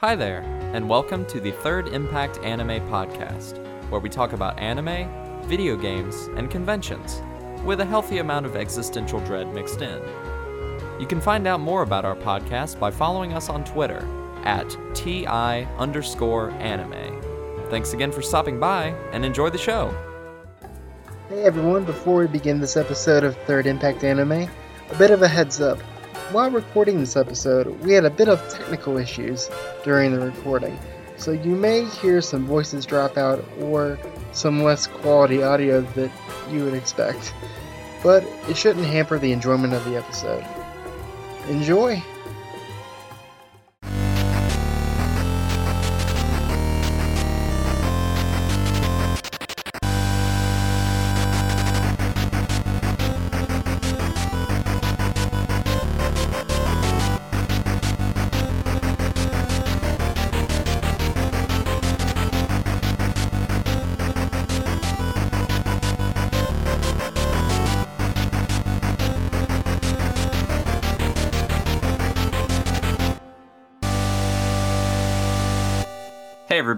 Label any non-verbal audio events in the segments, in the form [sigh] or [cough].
Hi there, and welcome to the Third Impact Anime Podcast, where we talk about anime, video games, and conventions, with a healthy amount of existential dread mixed in. You can find out more about our podcast by following us on Twitter at TI underscore anime. Thanks again for stopping by, and enjoy the show. Hey everyone, before we begin this episode of Third Impact Anime, a bit of a heads up. While recording this episode, we had a bit of technical issues during the recording, so you may hear some voices drop out or some less quality audio that you would expect. But it shouldn't hamper the enjoyment of the episode. Enjoy!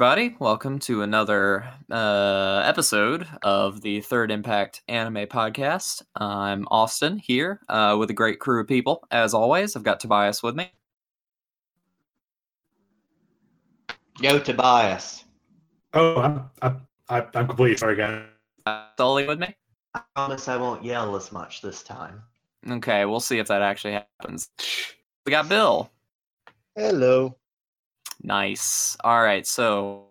Everybody, welcome to another uh, episode of the Third Impact Anime Podcast. I'm Austin here uh, with a great crew of people. As always, I've got Tobias with me. Yo, Tobias. Oh, I'm I'm I- I'm completely sorry, guys. Uh, Sully with me. I promise I won't yell as much this time. Okay, we'll see if that actually happens. We got Bill. Hello. Nice. All right, so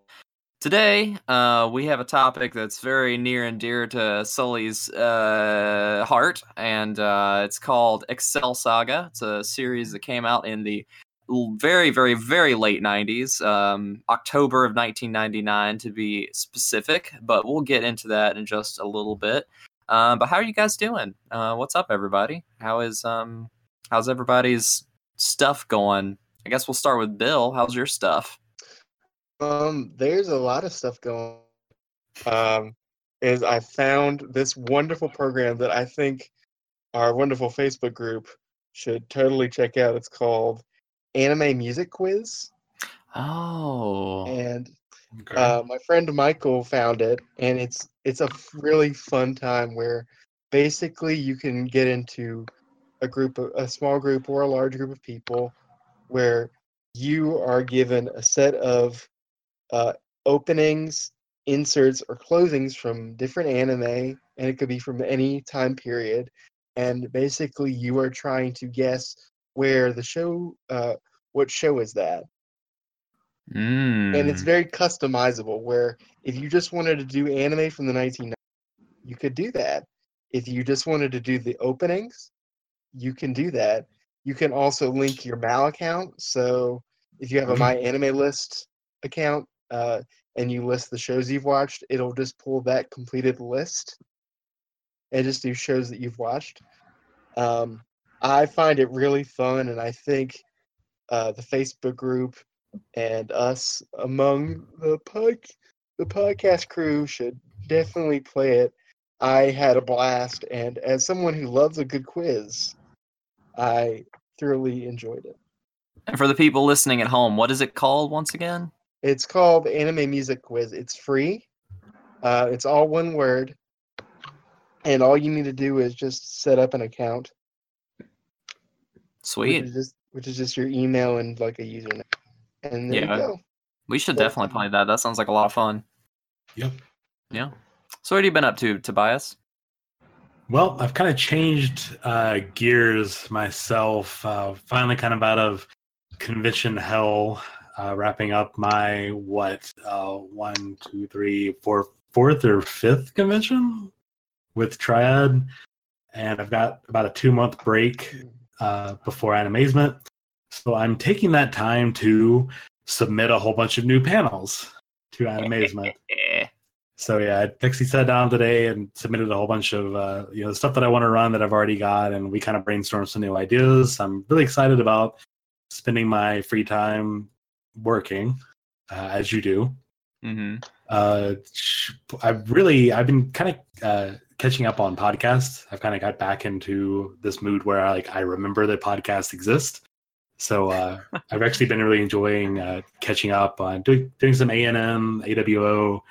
today uh, we have a topic that's very near and dear to Sully's uh, heart, and uh, it's called Excel Saga. It's a series that came out in the very, very, very late 90s, um, October of 1999 to be specific, but we'll get into that in just a little bit. Um, but how are you guys doing? Uh, what's up, everybody? How is um, how's everybody's stuff going? I guess we'll start with Bill. How's your stuff? Um, there's a lot of stuff going um, is I found this wonderful program that I think our wonderful Facebook group should totally check out. It's called Anime Music Quiz, Oh, and Okay. uh, my friend Michael found it, and it's it's a really fun time where basically you can get into a group, of, a small group or a large group of people, where you are given a set of uh, openings, inserts, or closings from different anime, and it could be from any time period, and basically you are trying to guess where the show, uh, what show is that. Mm. and it's very customizable where if you just wanted to do anime from the 1990s you could do that. If you just wanted to do the openings you can do that you can also link your mal account. So if you have a my anime list account uh, and you list the shows you've watched it'll just pull that completed list. And just do shows that you've watched. Um, i find it really fun and i think uh, the facebook group and us among the pod, the podcast crew should definitely play it. I had a blast, and as someone who loves a good quiz, I thoroughly enjoyed it. and for the people listening at home, what is it called once again? It's called Anime Music Quiz. It's free. Uh, it's all one word, and all you need to do is just set up an account, which Sweet. is just which is just your email and like a username, and there Yeah. you go. We should Well, definitely play that. That sounds like a lot of fun. Yep. Yeah. So what have you been up to, Tobias? Well, I've kind of changed uh, gears myself. Uh, finally, kind of out of convention hell. Uh, wrapping up my what uh, one, two, three, four, fourth or fifth convention with Triad, and I've got about a two month break uh, before Animazement. So I'm taking that time to submit a whole bunch of new panels to Animazement. [laughs] So yeah, I actually sat down today and submitted a whole bunch of uh, you know stuff that I want to run that I've already got, and we kind of brainstormed some new ideas. I'm really excited about spending my free time working, uh, as you do. Mm-hmm. Uh, I've really I've been kind of uh, catching up on podcasts. I've kind of got back into this mood where I like I remember that podcasts exist. So uh, [laughs] I've actually been really enjoying uh, catching up on doing, doing some A and M, AWO,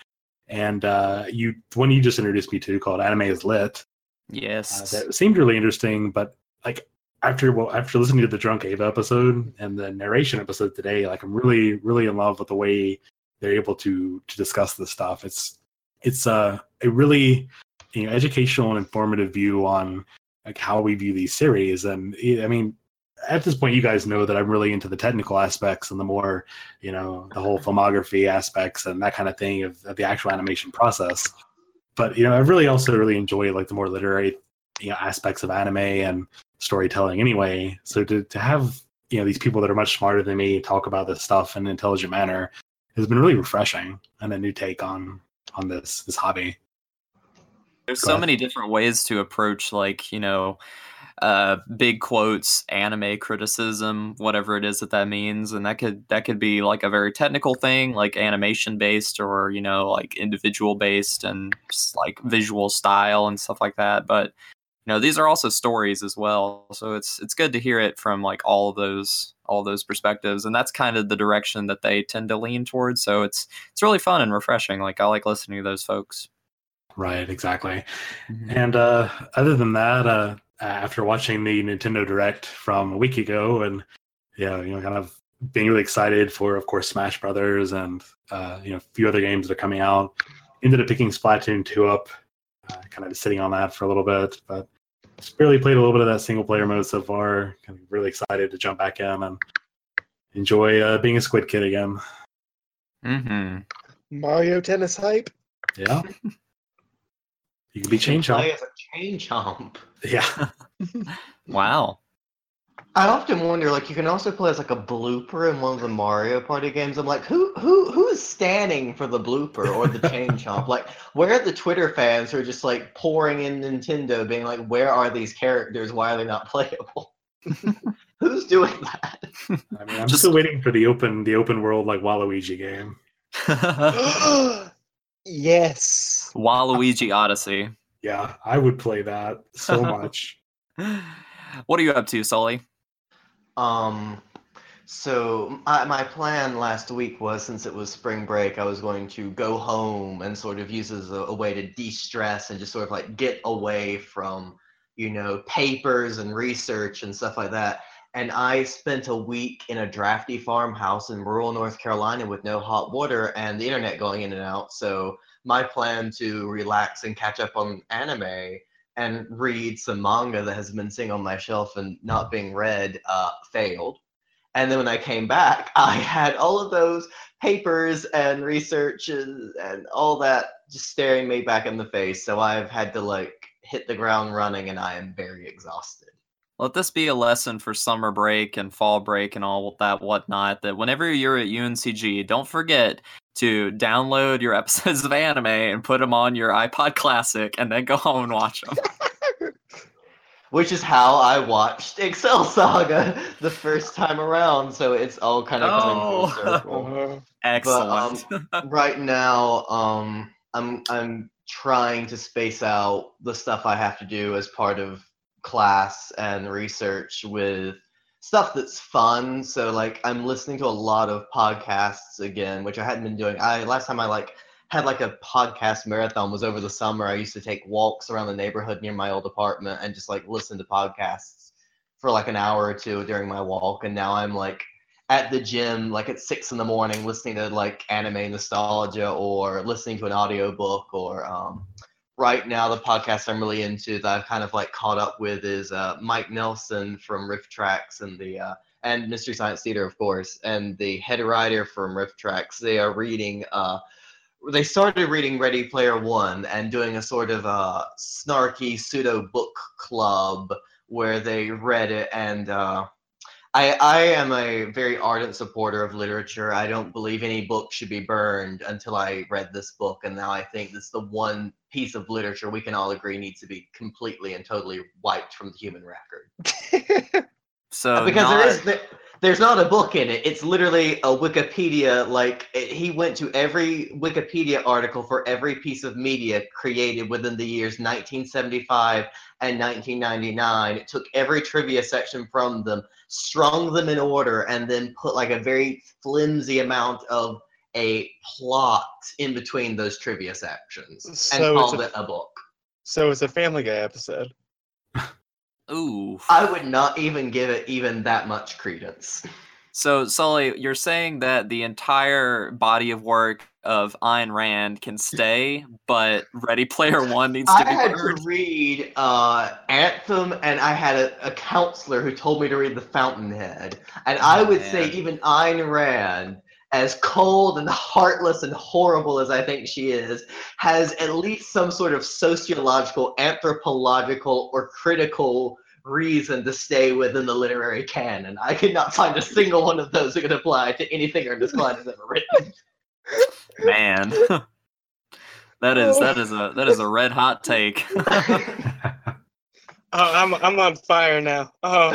and uh, you one you just introduced me to called Anime is Lit. Uh, Yes. that seemed really interesting, but like after well after listening to the Drunk Ava episode and the narration episode today, like I'm really really in love with the way they're able to to discuss this stuff. It's it's uh, a really you know educational and informative view on like how we view these series, and I mean at this point you guys know that I'm really into the technical aspects and the more you know the whole mm-hmm. filmography aspects and that kind of thing of, of the actual animation process. But you know I really also really enjoy like the more literary you know aspects of anime and storytelling anyway. So to to have you know these people that are much smarter than me talk about this stuff in an intelligent manner has been really refreshing and a new take on on this this hobby. There's Go so ahead. many different ways to approach, like, you know, uh, big quotes, anime criticism, whatever it is that that means. And that could, that could be like a very technical thing, like animation based or, you know, like individual based and like visual style and stuff like that. But, you know, these are also stories as well. So it's, it's good to hear it from like all of those, all those perspectives. And that's kind of the direction that they tend to lean towards. So it's, it's really fun and refreshing. Like I like listening to those folks. Right, exactly. And uh, other than that, uh, after watching the Nintendo Direct from a week ago, and yeah, you know, kind of being really excited for, of course, Smash Brothers and uh, you know, a few other games that are coming out, ended up picking Splatoon two up. Uh, kind of sitting on that for a little bit, but just barely played a little bit of that single player mode so far. Kind of really excited to jump back in and enjoy uh, being a Squid Kid again. Mm-hmm. Mario Tennis hype. Yeah. [laughs] You can be change Play as a chain chomp. Yeah. [laughs] Wow. I often wonder, like, you can also play as like a blooper in one of the Mario Party games. I'm like, who who who is standing for the blooper or the chain [laughs] chomp? Like, where are the Twitter fans who are just like pouring in Nintendo, being like, where are these characters? Why are they not playable? [laughs] Who's doing that? I mean, I'm Just- still waiting for the open the open world like Waluigi game. [gasps] [gasps] yes. Waluigi Odyssey. Yeah, I would play that so [laughs] much. What are you up to, Sully? Um, so my, my plan last week was since it was spring break, I was going to go home and sort of use as a, a way to de-stress and just sort of like get away from, you know, papers and research and stuff like that. And I spent a week in a drafty farmhouse in rural North Carolina with no hot water and the internet going in and out. So my plan to relax and catch up on anime and read some manga that has been sitting on my shelf and not being read uh, failed. And then when I came back, [laughs] I had all of those papers and researches and all that just staring me back in the face. So I've had to like hit the ground running and I am very exhausted. Let this be a lesson for summer break and fall break and all that whatnot. That whenever you're at UNCG, don't forget to download your [laughs] episodes of anime and put them on your iPod Classic, and then go home and watch them. [laughs] Which is how I watched Excel Saga [laughs] the first time around. So it's all kind of coming Oh. full circle. Uh-huh. Excellent. right now um i'm i'm trying to space out the stuff i have to do as part of class and research with stuff that's fun. So like i'm listening to a lot of podcasts again which i hadn't been doing. I last time i like had like a podcast marathon was over the summer. I used to take walks around the neighborhood near my old apartment and just like listen to podcasts for like an hour or two during my walk. And now i'm like at the gym like at six in the morning listening to like anime nostalgia or listening to an audiobook or um, right now the podcast i'm really into that i've kind of like caught up with is uh, mike nelson from RiffTrax and the uh, and mystery science theater of course and the head writer from RiffTrax. They are reading uh, they started reading ready player one and doing a sort of uh, snarky pseudo book club where they read it and uh, I, I am a very ardent supporter of literature. I don't believe any book should be burned until I read this book, and now I think this is the one piece of literature we can all agree needs to be completely and totally wiped from the human record. [laughs] So because not- there is there, there's not a book in it. It's literally a Wikipedia. Like it- he went to every Wikipedia article for every piece of media created within the years 1975 and 1999. It took every trivia section from them, strung them in order, and then put like a very flimsy amount of a plot in between those trivia sections and So it's called a- it a book. So it's a Family Guy episode. Ooh. I would not even give it even that much credence. So, Sully, you're saying that the entire body of work of Ayn Rand can stay, but Ready Player One needs to I be I had burned? to read uh, Anthem, and I had a, a counselor who told me to read The Fountainhead. And I Oh, would say even Ayn Rand, as cold and heartless and horrible as I think she is, has at least some sort of sociological, anthropological, or critical reason to stay within the literary canon. I could not find a single one of those that could apply to anything Ernest Cline has ever written. Man, [laughs] that is that is a that is a red hot take. [laughs] [laughs] Oh, I'm I'm on fire now. Oh,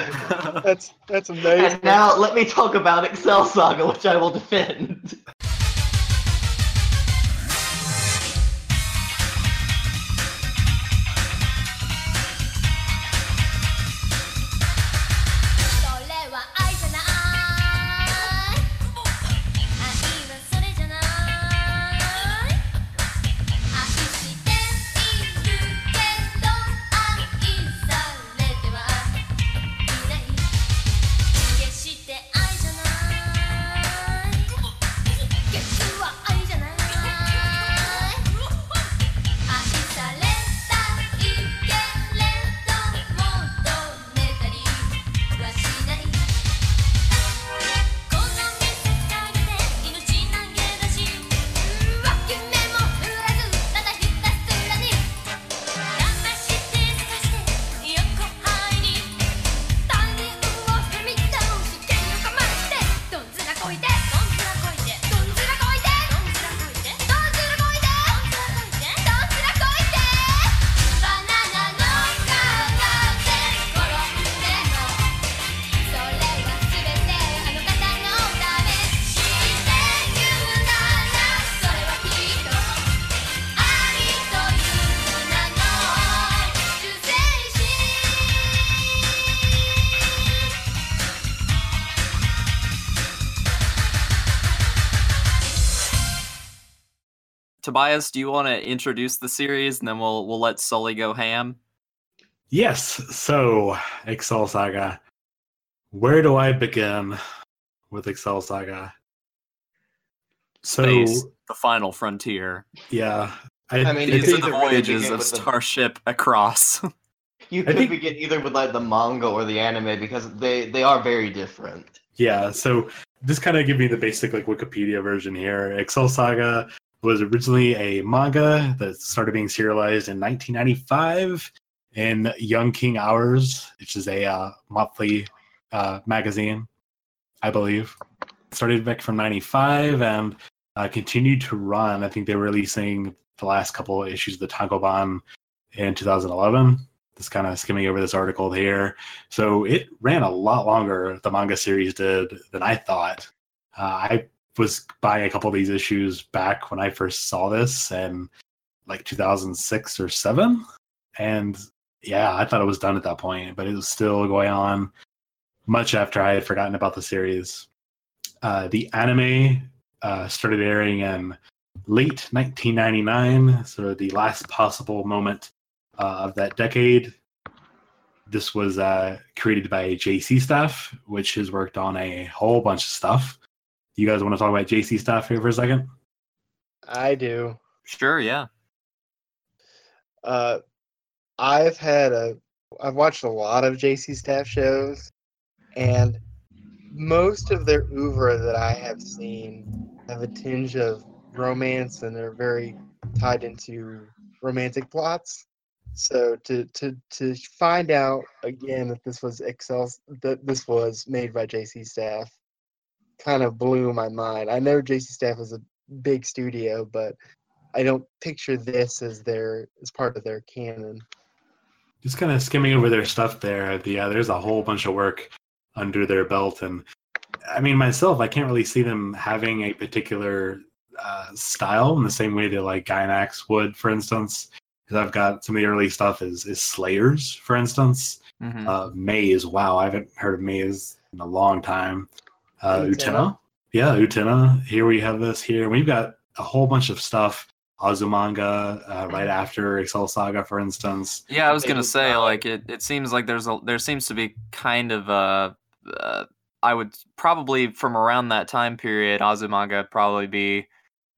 [laughs] that's that's amazing. and now let me talk about Excel Saga, which I will defend. Tobias, do you want to introduce the series, and then we'll we'll let Sully go ham? Yes. So, Excel Saga. Where do I begin with Excel Saga? So, Space, the final frontier. yeah. I mean, you These are the either voyages of with the- Starship Across. [laughs] You could think- begin either with like the manga or the anime because they they are very different. Yeah, so just kind of give me the basic like Wikipedia version here. Excel Saga was originally a manga that started being serialized in 1995 in Young King OURs, which is a uh, monthly uh, magazine, I believe. Started back from 95 and uh, continued to run. I think they were releasing the last couple of issues of the tankobon in 2011. Just kind of skimming over this article here. So it ran a lot longer, the manga series did, than I thought. Uh, I was buying a couple of these issues back when I first saw this in like 2006 or 7. And yeah, I thought it was done at that point, but it was still going on much after I had forgotten about the series. Uh, the anime uh, started airing in late 1999, so the last possible moment uh, of that decade. This was uh, created by JC Staff, which has worked on a whole bunch of stuff. You guys want to talk about JC Staff here for a second? I do. sure, yeah. Uh, I've had a, I've watched a lot of JC Staff shows, and most of their oeuvre that I have seen have a tinge of romance, and they're very tied into romantic plots. So to to to find out again that this was Excel that this was made by JC Staff, kind of blew my mind. I know JC Staff is a big studio, but I don't picture this as their as part of their canon. Just kind of skimming over their stuff there. Yeah, there's a whole bunch of work under their belt, and I mean, myself, I can't really see them having a particular uh, style in the same way that like Gainax would, for instance. Because I've got some of the early stuff is is Slayers, for instance. Mhm. Uh, Maze, wow, I haven't heard of Maze in a long time. Uh, Utena. Yeah, Utena. Here we have this here. We've got a whole bunch of stuff. Azumanga, uh, right after Excel Saga, for instance. Yeah, I was gonna say not- like it. It seems like there's a there seems to be kind of a. Uh, I would probably from around that time period, Azumanga probably be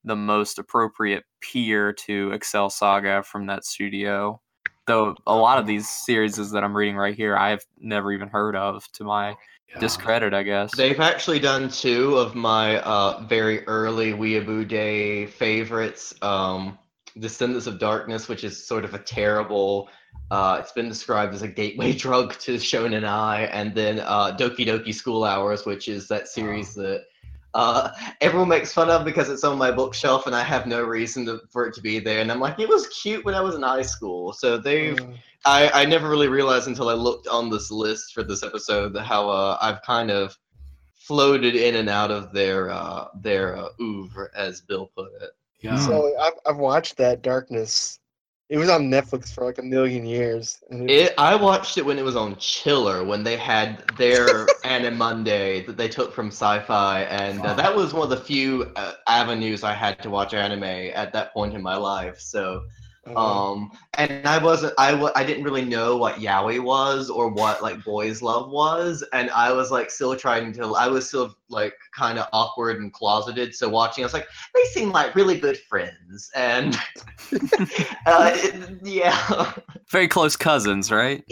the most appropriate peer to Excel Saga from that studio. Though a lot of these series that I'm reading right here, I've never even heard of. To my Yeah. discredit, I guess. They've actually done two of my uh, very early Weeaboo Day favorites. Um, Descendants of Darkness, which is sort of a terrible. Uh, it's been described as a gateway [laughs] drug to Shonen Ai, and then uh, Doki Doki School Hours, which is that series that uh, everyone makes fun of because it's on my bookshelf, and I have no reason to, for it to be there. And I'm like, it was cute when I was in high school. So they've Mm. I, I never really realized until I looked on this list for this episode how uh, I've kind of floated in and out of their uh, their uh, oeuvre, as Bill put it. yeah. So I've, I've watched that Darkness. It was on Netflix for like a million years. And It, I watched it when it was on Chiller when they had their [laughs] Anime Monday that they took from Sci-Fi, and uh, that was one of the few uh, avenues I had to watch anime at that point in my life. So uh, Um, and I wasn't, I, w- I didn't really know what yaoi was or what like boys love was, and I was like still trying to, I was still like kind of awkward and closeted. So watching, I was like, they seem like really good friends, and [laughs] uh, it- yeah, Very close cousins, right?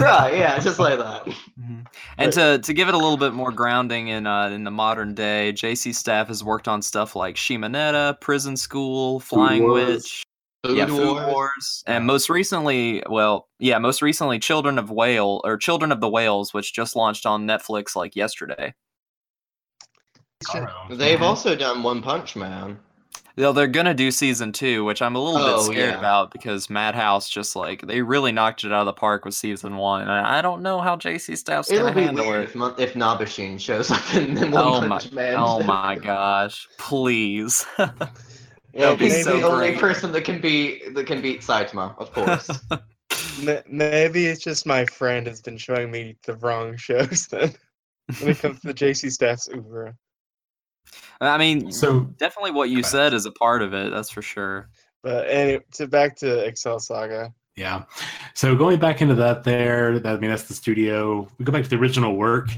right, yeah, just like that. Mhm. And to to give it a little bit more grounding in uh, in the modern day, JC staff has worked on stuff like Shimonetta, Prison School, Flying Witch, Food yeah, Food Wars. Wars, and most recently, well, yeah, most recently, Children of Whale or Children of the Whales, which just launched on Netflix like yesterday. Garo. They've Mhm. also done One Punch Man. Though they're gonna do season two, which I'm a little Oh, bit scared yeah. about because Madhouse just like they really knocked it out of the park with season one, and I don't know how JC staff's It'll gonna be handle weird it. if, Mon- if Nabeshin shows up in [laughs] One Oh my, Punch Man. oh my gosh! Please. [laughs] Yeah, That'd be he's so the only great. person that can be that can beat Saitama, of course. [laughs] maybe it's just my friend has been showing me the wrong shows then when it comes to the JC Staff's oeuvre. I mean, So definitely what you Right. said is a part of it. That's for sure. But anyway, to back to Excel Saga. Yeah. So going back into that there, that, I mean, that's the studio. We go back to the original work.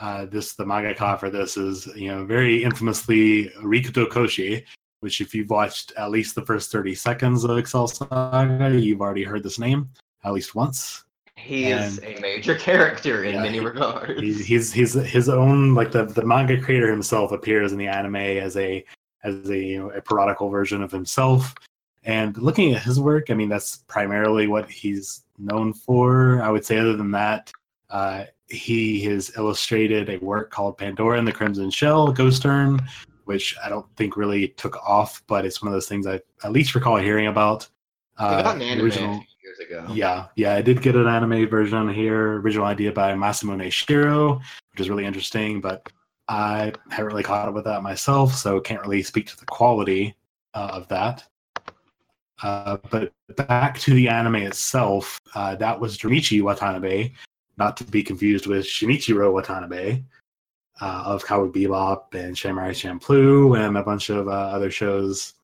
Uh, this, the mangaka for this is, you know, very infamously Rikdo Koshi, which if you've watched at least the first 30 seconds of Excel Saga, you've already heard this name at least once. He is a major [laughs] character in Yeah, many regards. He- He's, he's his own, like the, the manga creator himself appears in the anime as a, as a, you know, a parodical version of himself. And looking at his work, I mean, that's primarily what he's known for. I would say, other than that, uh, he has illustrated a work called Pandora and the Crimson Shell, Ghost Urn, which I don't think really took off, but it's one of those things I at least recall hearing about. Uh, got an anime original- years ago. yeah, yeah, I did get an anime version here. Original idea by Masamune Shiro, which is really interesting, but I haven't really caught up with that myself, so can't really speak to the quality uh, of that. Uh, but back to the anime itself, uh, that was Junichi Watanabe, not to be confused with Shinichiro Watanabe uh, of Cowboy Bebop and Samurai Champloo and a bunch of uh, other shows.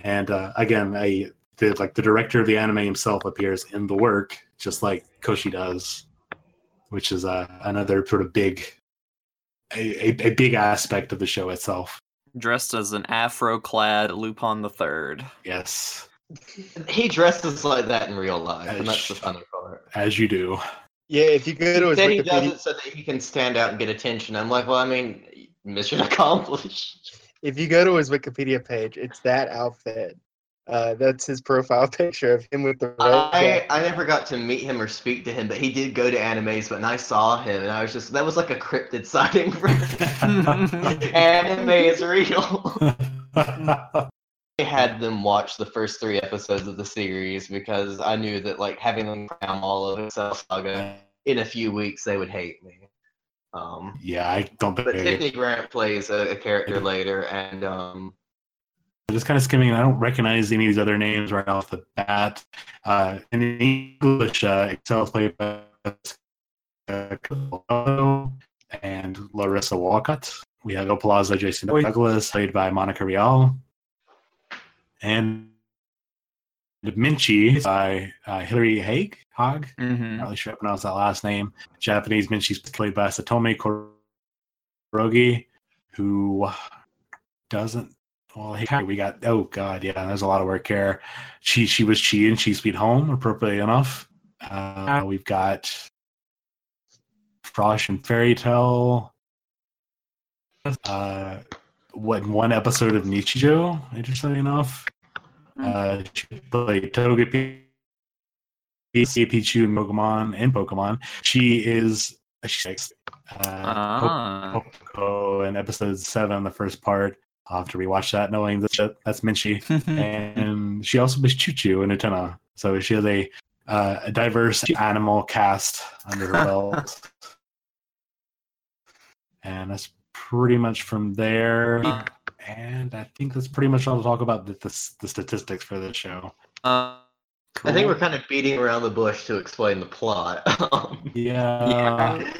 And uh, again, I the like the director of the anime himself appears in the work, just like Koshi does, which is uh, another sort of big, a, a, a big aspect of the show itself. Dressed as an afro-clad Lupin the Third. Yes, He dresses like that in real life, and that's the Ish. funny part. as you do. Yeah, if you go to his Then he does it so that he can stand out and get attention. I'm like, well, I mean, mission [laughs] accomplished. if you go to his Wikipedia page, it's that outfit. Uh, that's his profile [laughs] picture of him with the red. I, jacket. I never got to meet him or speak to him, but he did go to animes. But I saw him, and I was just that was like a cryptid sighting for [laughs] anime is real. I had them watch the first three episodes of the series because I knew that like having them cram all of Excel Saga in a few weeks, they would hate me. Um, Yeah, I don't think. but Tiffany Grant plays a, a character later, and um, just kind of skimming. I don't recognize any of these other names right off the bat. Uh, in English, uh, Excel is played by uh, and Larissa Walcott. We have Il Palazzo, Jason Douglas, played by Monica Rial, and Menchi by uh, Hilary Haag. Hog. Mhm. Not really sure how to pronounce that last name. Japanese Menchi's played by Satomi Korogi, who doesn't. Well, hey, we got. Oh God, yeah, there's a lot of work here. She she was Chi and Chi Sweet Home, appropriately enough. Uh, we've got Frosh and Fairy Tale. Uh, what one episode of Nichijou? Interestingly enough, uh, she played Togepi. Pichu and Pokemon and Pokemon. She is she's uh, Ah. Poco in episode seven, the first part. I'll have to rewatch that, knowing that that's Menchi. [laughs] and she also was Choo Choo in Utena. So she has a uh, a diverse animal cast under her [laughs] belt. and that's pretty much from there. And I think that's pretty much all to talk about the, the, the statistics for this show. Uh, I think we're kind of beating around the bush to explain the plot. [laughs] Um, Yeah. Yeah.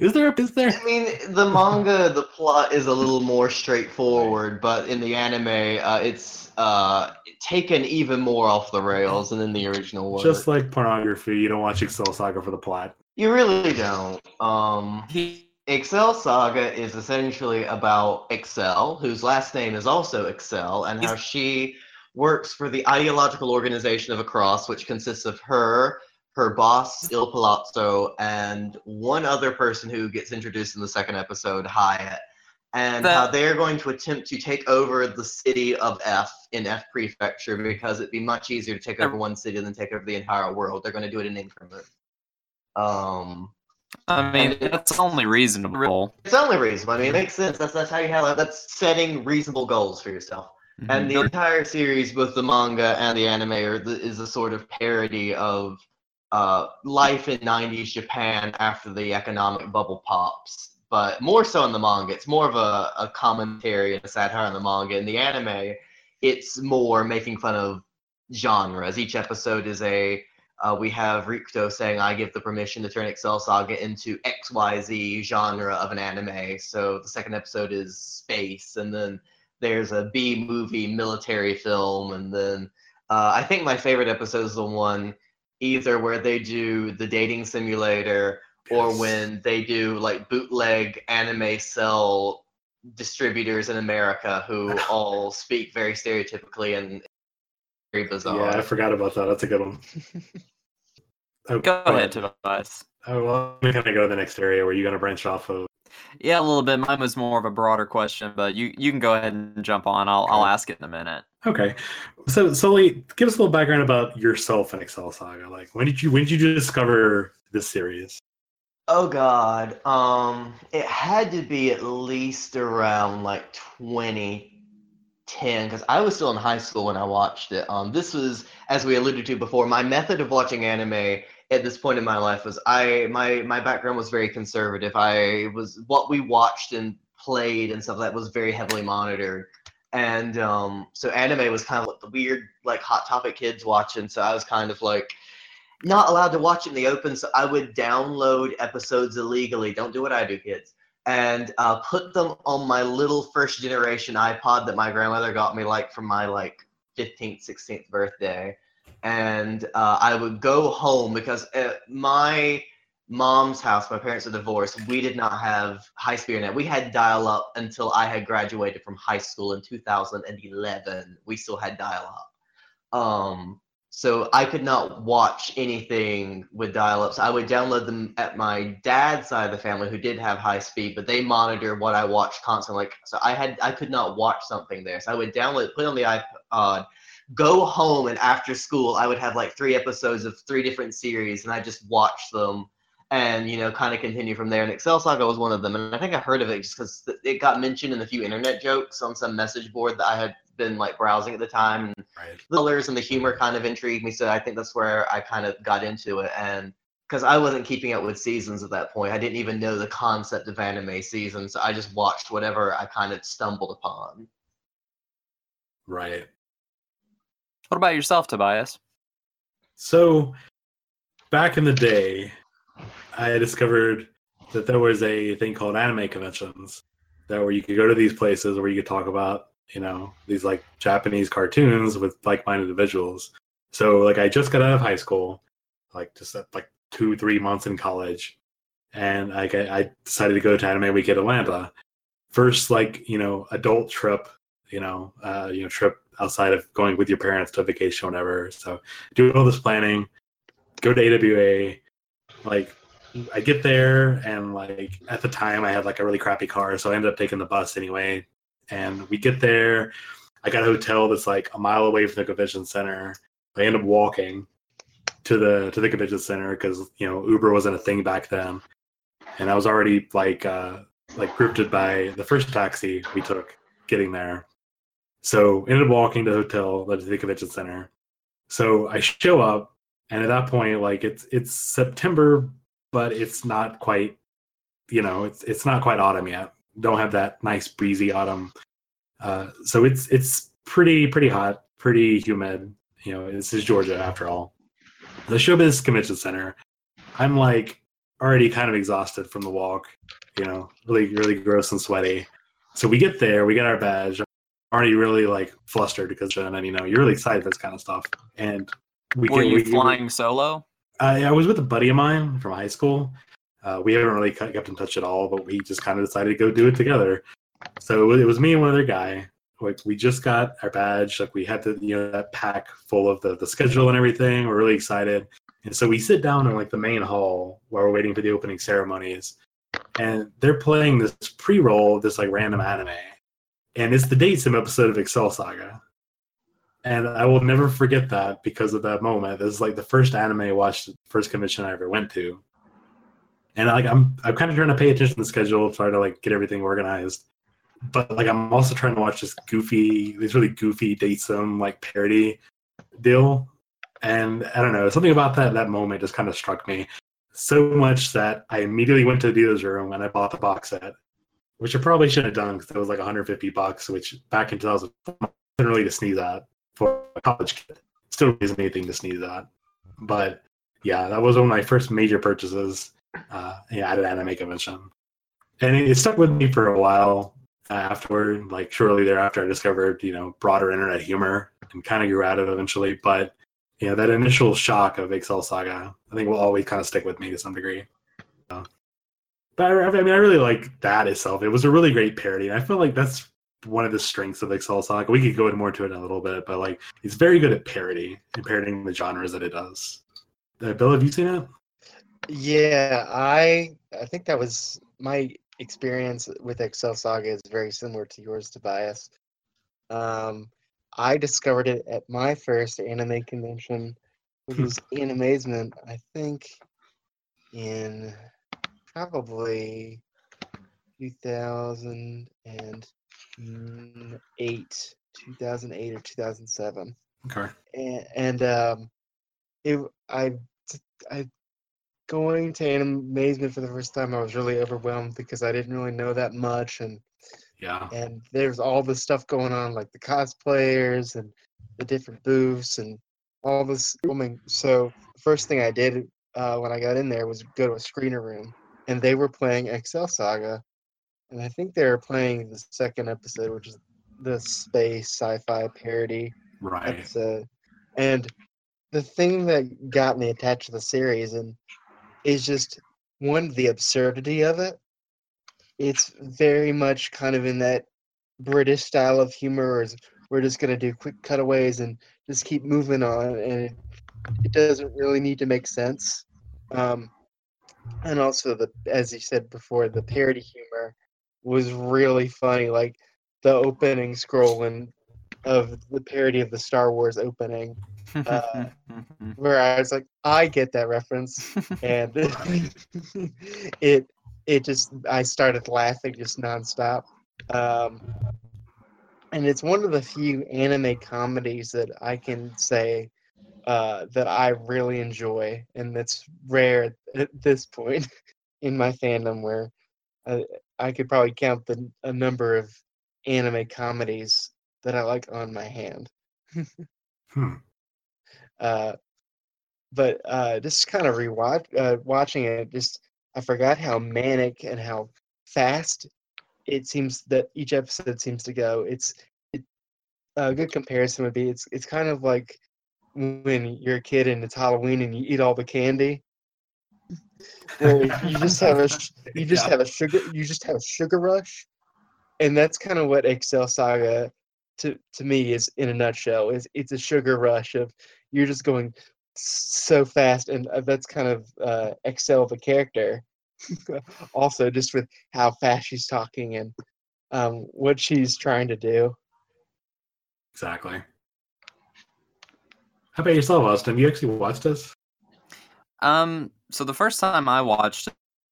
Is there? Is there? I mean, the manga, the plot is a little more straightforward, but in the anime, uh, it's uh, taken even more off the rails than in the original work. Just like pornography, you don't watch Excel Saga for the plot. you really don't. Um, He- Excel Saga is essentially about Excel, whose last name is also Excel, and how she works for the ideological organization of Across, which consists of her, her boss, Il Palazzo, and one other person who gets introduced in the second episode, Hyatt. And That- how they're going to attempt to take over the city of F in F Prefecture because it'd be much easier to take over one city than take over the entire world. They're going to do it in increments. Um, I mean, that's only reasonable. it's only reasonable. I mean, it makes sense. That's that's how you have that's setting reasonable goals for yourself. And the entire series, both the manga and the anime, are the, is a sort of parody of uh, life in '90s Japan after the economic bubble pops. But more so in the manga, it's more of a, a commentary and a satire in the manga. In the anime, it's more making fun of genres. Each episode is a uh, we have Rikdo saying, I give the permission to turn Excel Saga into XYZ genre of an anime. So the second episode is space, and then there's a B movie military film, and then uh, I think my favorite episode is the one either where they do the dating simulator or when they do like bootleg anime cell distributors in America who [laughs] all speak very stereotypically and bizarre. Yeah, I forgot about that. That's a good one. [laughs] Oh, Go ahead, Tobias. Oh, well, I'm gonna go to the next area where you're gonna branch off of. Yeah, a little bit. Mine was more of a broader question, but you you can go ahead and jump on. I'll I'll ask it in a minute. Okay, so Sully, give us a little background about yourself and Excel Saga. Like, when did you when did you discover this series? Oh God. Um, it had to be at least around like 2010 because I was still in high school when I watched it. Um, this was, as we alluded to before, my method of watching anime at this point in my life was I my my background was very conservative. I was what we watched and played and stuff like that was very heavily monitored. And um, so anime was kind of what the weird like hot topic kids watching. So I was kind of like not allowed to watch it in the open, so I would download episodes illegally. Don't do what I do, kids. And uh, put them on my little first generation iPod that my grandmother got me like from my like 15th, 16th birthday. And uh, I would go home because at my mom's house, my parents are divorced. We did not have high speed internet. We had dial up until I had graduated from high school in 2011. We still had dial up. Um, so I could not watch anything with dial-ups. I would download them at my dad's side of the family, who did have high speed, but they monitor what I watched constantly. Like, so I had I could not watch something there. So I would download, put on the iPod, go home, and after school, I would have like three episodes of three different series, and I just watch them, and you know, kind of continue from there. And Excel Saga was one of them, and I think I heard of it just because it got mentioned in a few internet jokes on some message board that I had been like browsing at the time. And Right. the colors and the humor kind of intrigued me, so I think that's where I kind of got into it. And because I wasn't keeping up with seasons at that point. I didn't even know the concept of anime seasons. So I just watched whatever I kind of stumbled upon. Right. What about yourself, Tobias? So, back in the day, I discovered that there was a thing called anime conventions, that where you could go to these places where you could talk about, you know, these like Japanese cartoons with like-minded individuals. So, like, I just got out of high school, like just uh, like two, three months in college, and like I, I decided to go to Anime Weekend Atlanta. First, like you know, adult trip, you know, uh, you know, trip outside of going with your parents to vacation or whatever. So do all this planning, go to AWA, like I get there and like at the time I had like a really crappy car, so I ended up taking the bus anyway. And we get there. I got a hotel that's like a mile away from the convention center. I end up walking to the to the convention center because you know Uber wasn't a thing back then, and I was already like uh like grifted by the first taxi we took getting there. So ended up walking to the hotel, to the convention center. So I show up, and at that point, like it's it's September, but it's not quite, you know, it's it's not quite autumn yet. Don't have that nice breezy autumn. Uh, so it's it's pretty pretty hot, pretty humid. You know, this is Georgia after all. The Showbiz Convention Center. I'm like already kind of exhausted from the walk. You know, really really gross and sweaty. So we get there, we get our badge. I'm already really like flustered because then you know you're really excited for this kind of stuff. And we Were get- you we- flying solo? I, I was with a buddy of mine from high school. Uh, we haven't really kept in touch at all, but we just kind of decided to go do it together. So it was, me and one other guy. Like we just got our badge. Like we had the you know that pack full of the the schedule and everything. We're really excited. And so we sit down in like the main hall while we're waiting for the opening ceremonies, and they're playing this pre-roll of this like random anime, and it's the date sim episode of Excel Saga. And I will never forget that because of that moment. This is like the first anime I watched, the first convention I ever went to. And like I'm I'm kind of trying to pay attention to the schedule, try to like get everything organized. But like I'm also trying to watch this goofy, this really goofy date sim like parody deal. And I don't know, something about that that moment just kind of struck me so much that I immediately went to the dealer's room and I bought the box set, which I probably shouldn't have done because it was like 150 bucks, which back in 2004 wasn't really to sneeze at for a college kid. Still isn't anything to sneeze at. But yeah, that was one of my first major purchases uh, yeah, at an anime convention. And it, it stuck with me for a while afterward. Like shortly thereafter, I discovered, you know, broader internet humor and kind of grew out of it eventually. But you know, that initial shock of Excel Saga, I think will always kind of stick with me to some degree. So, but I, I mean, I really like that itself. It was a really great parody. And I feel like that's one of the strengths of Excel Saga. We could go more to it in a little bit, but like it's very good at parody and parodying the genres that it does. Uh, Bill, have you seen it? Yeah, I I think that was my experience with Excel Saga is very similar to yours, Tobias. Um, I discovered it at my first anime convention, which Hmm. was Animazement, I think, in probably 2008, 2008 or 2007 Okay. and, and um, it I I going to amazement for the first time. I was really overwhelmed because I didn't really know that much, and Yeah. and there's all this stuff going on, like the cosplayers and the different booths and all this filming. So the first thing I did uh, when I got in there was go to a screener room, and they were playing Excel Saga, and I think they were playing the second episode, which is the space sci-fi parody Right. episode. And the thing that got me attached to the series and is just one the absurdity of it. It's very much kind of in that British style of humor, is we're just gonna do quick cutaways and just keep moving on, and it, it doesn't really need to make sense. Um, and also the, as you said before, the parody humor was really funny. Like the opening scroll and of the parody of the Star Wars opening, Uh, [laughs] where I was like, I get that reference, and [laughs] it it just I started laughing just nonstop. Um, and it's one of the few anime comedies that I can say uh, that I really enjoy, and that's rare at this point [laughs] in my fandom, where uh, I could probably count the a number of anime comedies that I like on my hand. Hmm. Uh, but uh, just kind of rewatch uh, watching it. Just I forgot how manic and how fast it seems that each episode seems to go. It's it, a good comparison would be it's it's kind of like when you're a kid and it's Halloween and you eat all the candy. Where you just have a [laughs] you just Yeah. have a sugar you just have a sugar rush, and that's kind of what Excel Saga to to me is in a nutshell. Is it's a sugar rush of you're just going so fast, and uh, that's kind of uh, Excel the character. [laughs] also, just with how fast she's talking and um, what she's trying to do. Exactly. How about yourself, Austin? You actually watched this? Um, so the first time I watched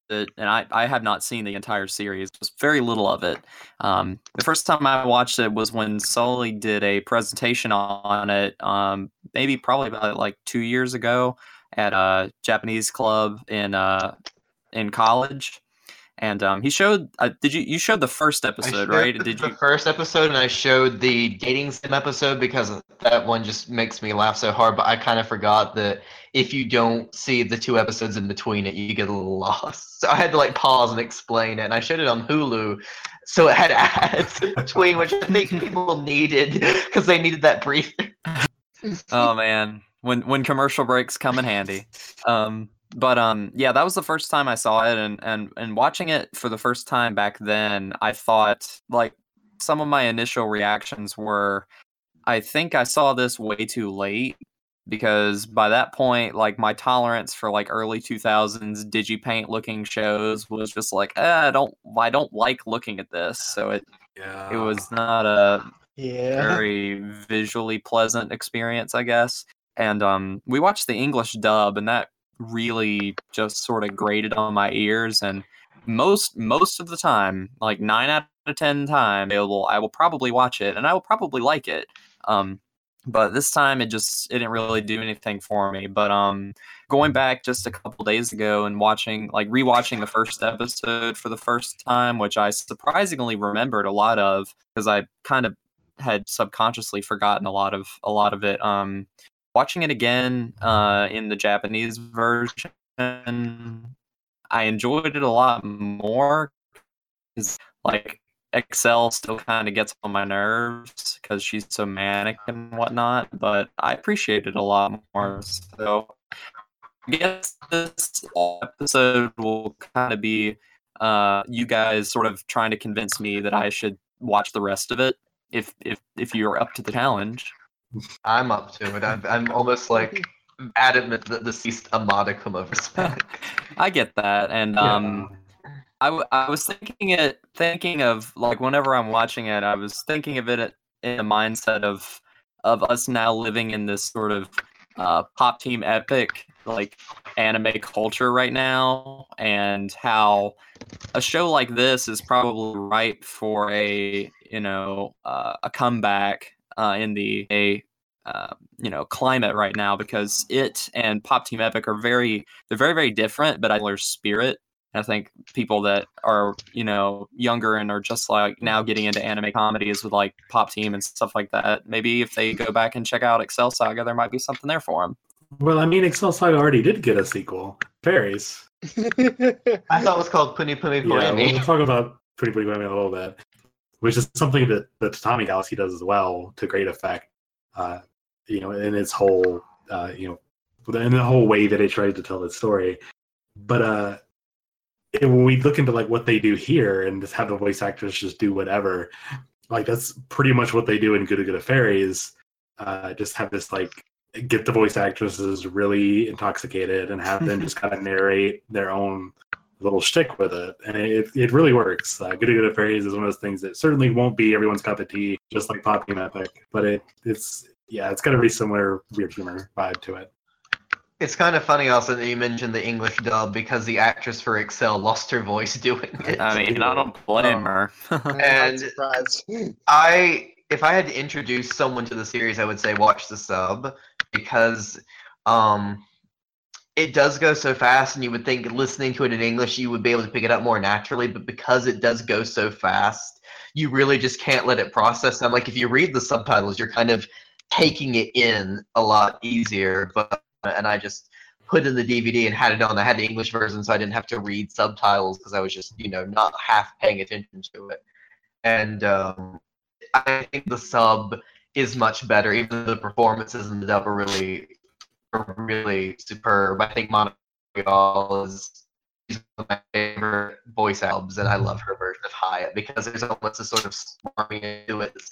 it, and I, I have not seen the entire series, just very little of it. Um, the first time I watched it was when Sully did a presentation on it, um, maybe probably about like two years ago at a Japanese club in uh in college. And um, he showed. Uh, did you you showed the first episode, right? the- Did the you? first episode and I showed the dating sim episode because that one just makes me laugh so hard. But I kind of forgot that if you don't see the two episodes in between it, you get a little [laughs] lost. So I had to like pause and explain it. And I showed it on Hulu, so it had ads in between, which I think people needed because they needed that breather. [laughs] oh man when when commercial breaks come in handy um but um yeah that was the first time i saw it and and and watching it for the first time back then i thought like some of my initial reactions were i think i saw this way too late because by that point like my tolerance for like early 2000s digipaint looking shows was just like eh, i don't i don't like looking at this so it Yeah. it was not a Yeah. [laughs] very visually pleasant experience, I guess. And um, we watched the English dub, and that really just sort of grated on my ears. And most most of the time, like nine out of ten times, I will I will probably watch it, and I will probably like it. Um, but this time, it just it didn't really do anything for me. But um, going back just a couple days ago and watching like rewatching the first episode for the first time, which I surprisingly remembered a lot of because I kind of had subconsciously forgotten a lot of a lot of it. Um, watching it again uh, in the Japanese version, I enjoyed it a lot more. Cause, like Excel still kind of gets on my nerves because she's so manic and whatnot, but I appreciate it a lot more. So I guess this episode will kind of be uh, you guys sort of trying to convince me that I should watch the rest of it if if if you're up to the challenge. I'm up to it. I'm, I'm almost like adamant that this is a modicum of respect. [laughs] I get that, and um, I, w- I was thinking it thinking of like whenever I'm watching it, I was thinking of it in the mindset of of us now living in this sort of uh, pop team epic like anime culture right now, and how a show like this is probably ripe for a you know uh, a comeback uh, in the a uh, you know climate right now because it and pop team epic are very they're very very different but i their spirit. And I think people that are you know younger and are just like now getting into anime comedies with like pop team and stuff like that maybe if they go back and check out excel saga there might be something there for them Well, I mean, Excel Saga already did get a sequel, Fairies. [laughs] I thought it was called Puni Puni Yeah, we'll talk about Pretty Pretty Women a little bit, which is something that the Tatami Galaxy does as well to great effect. Uh, you know, in its whole, uh, you know, in the whole way that it tries to tell its story. But uh, it- when we look into like what they do here and just have the voice actors just do whatever, like that's pretty much what they do in Good Good Fairies. Uh, just have this like get the voice actresses really intoxicated and have them just [laughs] kind of narrate their own little shtick with it, and it, it really works. Uh, Good Good Fairies is one of those things that certainly won't be everyone's cup of tea, just like Pop Team Epic, but it it's yeah, it's got a very similar weird humor vibe to it. It's kind of funny also that you mentioned the English dub because the actress for Excel lost her voice [laughs] doing it. i mean i don't blame her [laughs] And- [laughs] not. I if I had to introduce someone to the series, I would say watch the sub. because um, it does go so fast, and you would think listening to it in English you would be able to pick it up more naturally, but because it does go so fast, you really just can't let it process. I'm like, if you read the subtitles, you're kind of taking it in a lot easier. But and I just put in the DVD and had it on. I had the English version, so I didn't have to read subtitles because I was just you know not half paying attention to it. And um, I think the sub is much better. Even the performances in the dub are really really superb. I think Montreal is my favorite voice albums, and I love her version of Hyatt because there's almost a sort of smarmy to it that's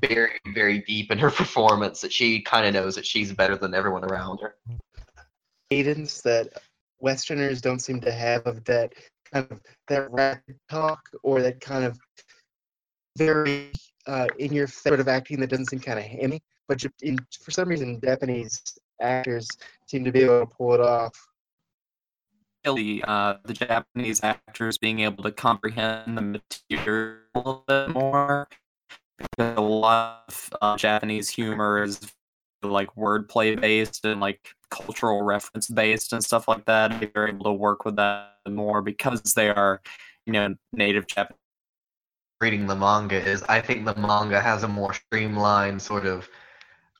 very, very deep in her [laughs] performance that she kind of knows that she's better than everyone around her. cadence that Westerners don't seem to have of that kind of that rapid talk or that kind of very uh, in your sort of acting that doesn't seem kind of hammy. But in, for some reason, Japanese actors seem to be able to pull it off. the uh, the Japanese actors being able to comprehend the material a little bit more. Because a lot of uh, Japanese humor is like wordplay based and like cultural reference based and stuff like that. They're able to work with that more because they are, you know, native Japanese. Reading the manga is, I think the manga has a more streamlined sort of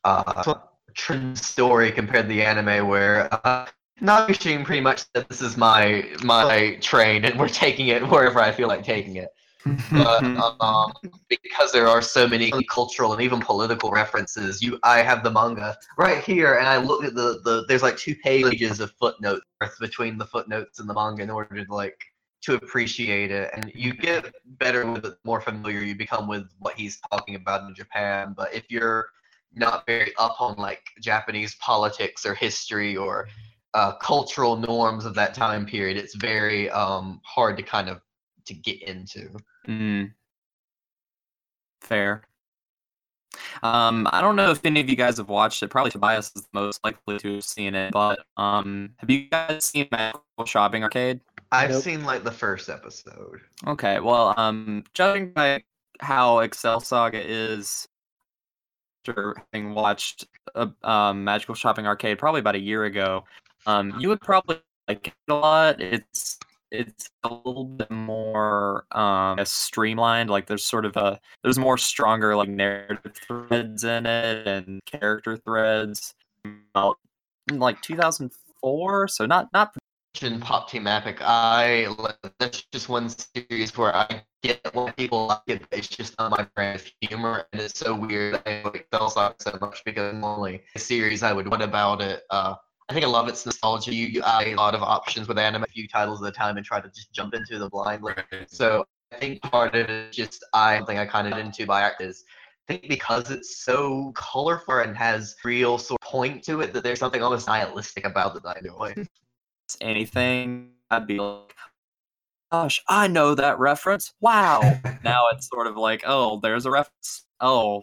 uh, trend story compared to the anime, where uh, Nabeshin pretty much said, "This is my my train, and we're taking it wherever I feel like taking it." but [laughs] um, because there are so many cultural and even political references, you I have the manga right here, and I looked at the, the there's like two pages of footnotes between the footnotes and the manga in order to like to appreciate it, and you get better with it, more familiar you become with what he's talking about in Japan. But if you're not very up on like Japanese politics or history or uh, cultural norms of that time period, it's very um, hard to kind of to get into. Mm. Fair. Um, I don't know if any of you guys have watched it. Probably Tobias is the most likely to have seen it. But um, have you guys seen Magical Shopping Arcade? I've Nope. seen like the first episode. Okay, well, um, judging by how Excel Saga is, after having watched a, um, Magical Shopping Arcade probably about a year ago, um, you would probably like it a lot. It's it's a little bit more um streamlined. Like there's sort of a there's more stronger like narrative threads in it and character threads. About in, like 2004, so not not mentioned Pop Team Epic. I that's just one series where I get why people like it. It's just not my brand of humor, and it's so weird. I like Excel Saga so much because normally a series I would. What about it? Uh, I think a lot of it's nostalgia. You, you add a lot of options with anime, a few titles at a time, and try to just jump into the blindly. So I think part of it is just I something I kind of into by act is I think because it's so colorful and has real sort of point to it that there's something almost nihilistic about it that I enjoy. Anything, I'd be like, "Gosh, I know that reference! Wow!" now it's sort of like, "Oh, there's a reference. Oh,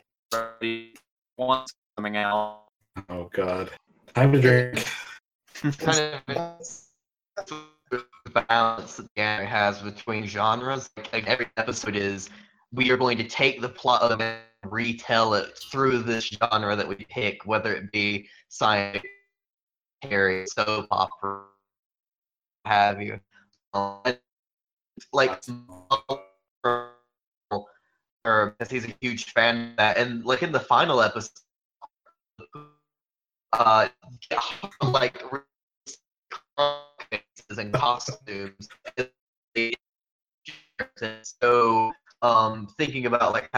one's coming out." Oh God. Time to drink. kind of the balance that the anime has between genres. Like, like every episode is we are going to take the plot of it and retell it through this genre that we pick, whether it be science, Harry, soap opera, what have you. Um, like or because he's a huge fan of that, and like in the final episode, uh, like and costumes. So, um, thinking about like,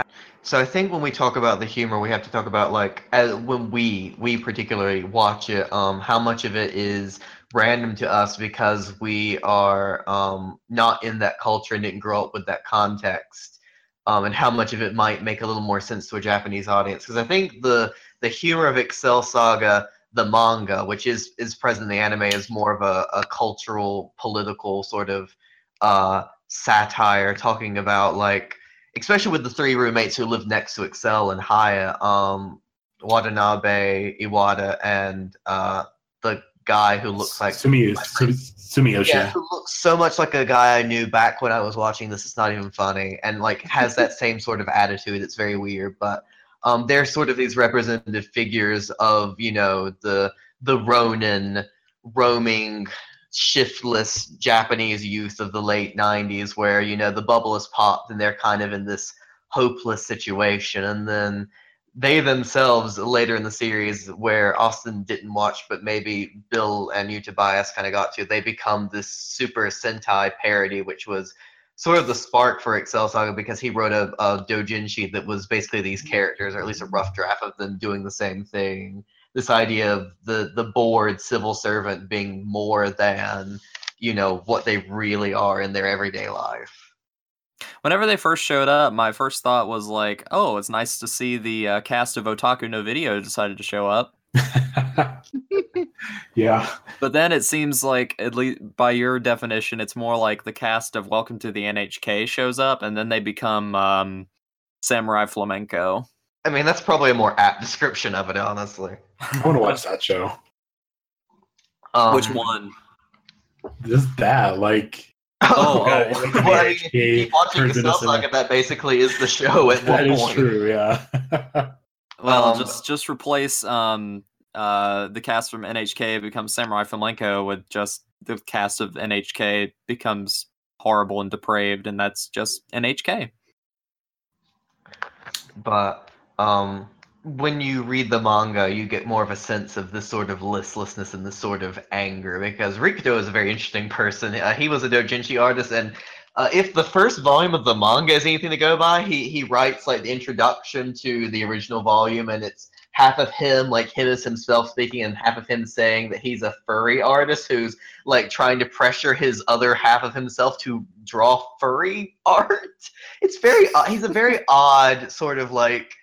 so I think when we talk about the humor, we have to talk about like as, when we we particularly watch it, um, how much of it is random to us because we are um, not in that culture and didn't grow up with that context, um, and how much of it might make a little more sense to a Japanese audience. Because I think the the humor of Excel Saga the manga, which is is present in the anime, is more of a, a cultural, political sort of uh, satire, talking about like, especially with the three roommates who live next to Excel and Hyatt, um, Watanabe, Iwata, and uh, the guy who looks like Sumi, Sumi, Sumiyoshi. yeah, who looks so much like a guy I knew back when I was watching this. It's not even funny, and like has that [laughs] same sort of attitude. It's very weird, but um, they're sort of these representative figures of you know the the Ronin roaming shiftless Japanese youth of the late 90s where you know the bubble is popped and they're kind of in this hopeless situation and then they themselves later in the series where Austin didn't watch but maybe Bill and you Tobias kind of got to they become this super Sentai parody which was sort of the spark for Excel Saga because he wrote a, a doujinshi that was basically these characters or at least a rough draft of them doing the same thing. This idea of the the bored civil servant being more than you know what they really are in their everyday life Whenever they first showed up, my first thought was like, "Oh, it's nice to see the uh, cast of Otaku no Video decided to show up." [laughs] yeah. But then it seems like, at least by your definition, it's more like the cast of Welcome to the NHK shows up, and then they become um, Samurai Flamenco. i mean that's probably a more apt description of it honestly I want to watch that show. um, Which one? Just that, like. Oh, yeah, oh. like the well, I mean, NHK keep watching turns into Excel that basically is the show at That one is point true, yeah. [laughs] Well, Um, just just replace um uh the cast from NHK becomes Samurai Flamenco with just the cast of NHK becomes horrible and depraved, and that's just NHK. but um when you read the manga you get more of a sense of this sort of listlessness and this sort of anger because Rikdo is a very interesting person uh, he was a doujinshi artist and uh, if the first volume of the manga is anything to go by he he writes like the introduction to the original volume and it's half of him like him as himself speaking and half of him saying that he's a furry artist who's like trying to pressure his other half of himself to draw furry [laughs] art it's very odd. he's a very [laughs] odd sort of like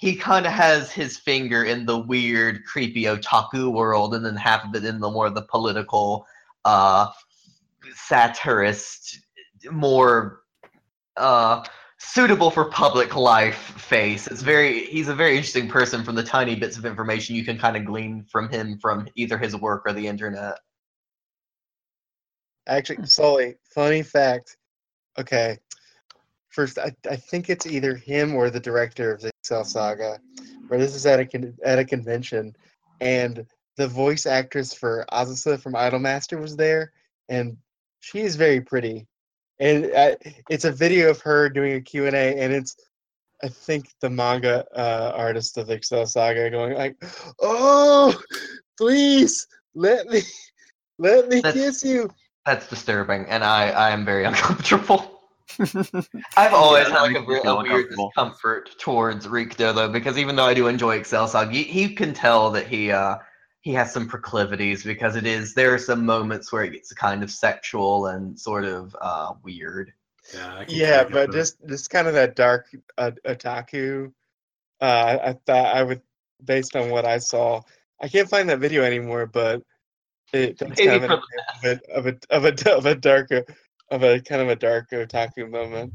he kind of has his finger in the weird creepy otaku world and then half of it in the more the political uh satirist more uh suitable for public life face it's very he's a very interesting person from the tiny bits of information you can kind of glean from him from either his work or the internet Actually, Sully, funny fact. Okay. First, I, I think it's either him or the director of the Excel Saga, where this is at a con- at a convention, and the voice actress for Azusa from Idolmaster was there, and she is very pretty, and uh, it's a video of her doing a Q and A, and it's I think the manga uh, artist of the Excel Saga going like, "Oh, please let me [laughs] let me That's- kiss you." that's disturbing and i i am very [laughs] uncomfortable I've always Yeah, had like a, makes me re- feel a weird discomfort towards Rikdo though, because even though I do enjoy Excel Saga, he, he can tell that he uh he has some proclivities because it is there are some moments where it gets kind of sexual and sort of uh weird. yeah, Yeah, but just just kind of that dark uh, otaku. Uh, I thought I would, based on what I saw, I can't find that video anymore, but it that's Maybe kind of, for an example of a of a of a of a dark of a kind of a dark otaku moment.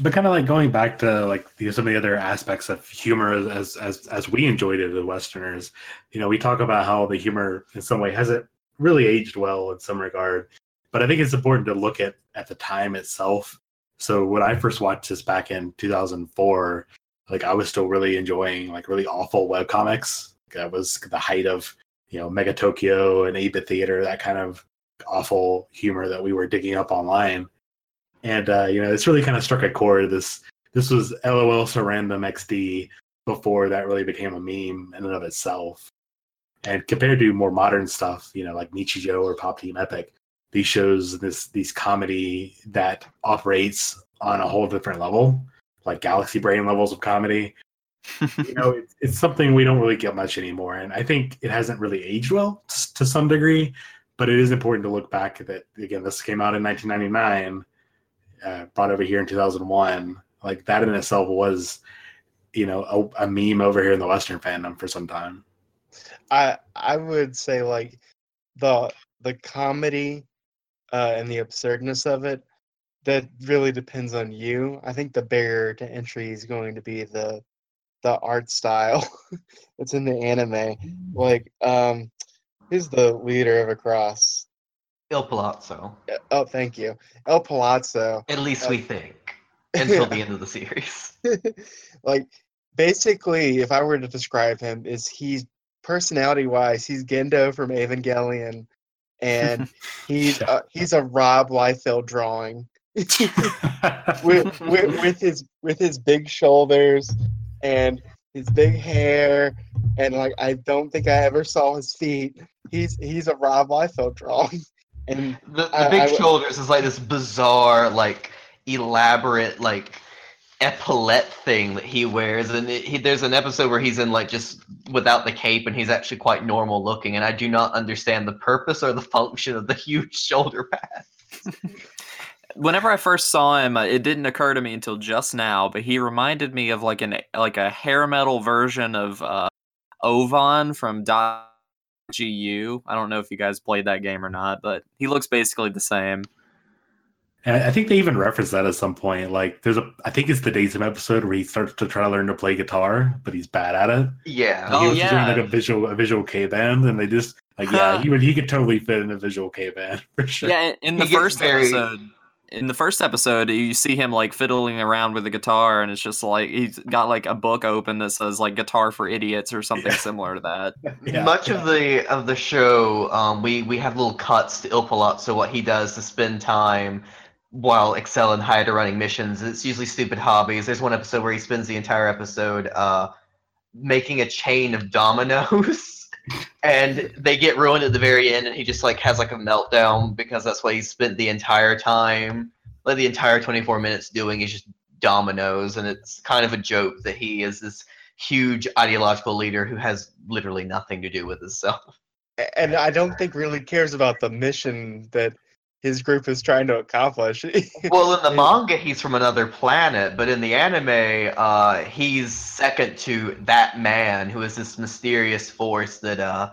but kind of like going back to like the, some of the other aspects of humor as as as we enjoyed it as Westerners. You know, we talk about how the humor in some way hasn't really aged well in some regard, but I think it's important to look at at the time itself. So when I first watched this back in 2004, like I was still really enjoying like really awful webcomics. That was the height of you know Mega Tokyo and 8-bit theater, that kind of awful humor that we were digging up online and uh, you know it's really kind of struck a chord. This this was LOL so random XD before that really became a meme in and of itself. And compared to more modern stuff, you know, like Nichijou or Pop Team Epic, these shows this these comedy that operates on a whole different level, like Galaxy Brain levels of comedy. [laughs] you know, it's, it's something we don't really get much anymore, and I think it hasn't really aged well to some degree. But it is important to look back that. Again, this came out in 1999 uh, brought over here in 2001 like that in itself was you know a, a meme over here in the western fandom for some time I I would say like the the comedy uh, and the absurdness of it that really depends on you. I think the barrier to entry is going to be the the art style [laughs] that's in the anime. Like um who's the leader of Across? Il Palazzo. Oh, thank you. Il Palazzo. At least Uh, we think. Until the [laughs] end of the series. [laughs] like basically, if I were to describe him, is he's personality wise, he's Gendo from Evangelion, and [laughs] he's uh, he's a Rob Liefeld drawing with, with with his with his big shoulders and his big hair and like I don't think I ever saw his feet. He's he's a Rob Liefeld drawing, [laughs] and The, the I- big I w- shoulders is like this bizarre, like elaborate, like epaulette thing that he wears, and it, he, there's an episode where he's in like just without the cape, and he's actually quite normal looking, and I do not understand the purpose or the function of the huge shoulder pads. [laughs] Whenever I first saw him, uh, it didn't occur to me until just now, but he reminded me of like an like a hair metal version of uh, Ovan from GU. I don't know if you guys played that game or not, but he looks basically the same. And I think they even reference that at some point. Like, there's a, I think it's the Datum episode where he starts to try to learn to play guitar, but he's bad at it. Yeah. Oh, he was yeah. doing like a visual, a visual kei band, and they just like, yeah, he would, he could totally fit in a visual kei band [laughs] for sure. Yeah, in, in the He gets first very- episode, in the first episode, you see him like fiddling around with the guitar, and it's just like he's got like a book open that says like "Guitar for Idiots" or something Yeah. similar to that. [laughs] Yeah, Much yeah. of the of the show, um, we we have little cuts to Il Palazzo. So what he does to spend time while Excel and Hyatt are running missions, it's usually stupid hobbies. There's one episode where he spends the entire episode uh, making a chain of dominoes, [laughs] and they get ruined at the very end, and he just like has like a meltdown because that's what he spent the entire time, like the entire 24 minutes doing is just dominoes, and it's kind of a joke that he is this huge ideological leader who has literally nothing to do with himself. and I don't think really cares about the mission that his group is trying to accomplish. [laughs] Well, in the manga, he's from another planet, but in the anime, uh, he's second to that man, who is this mysterious force that uh,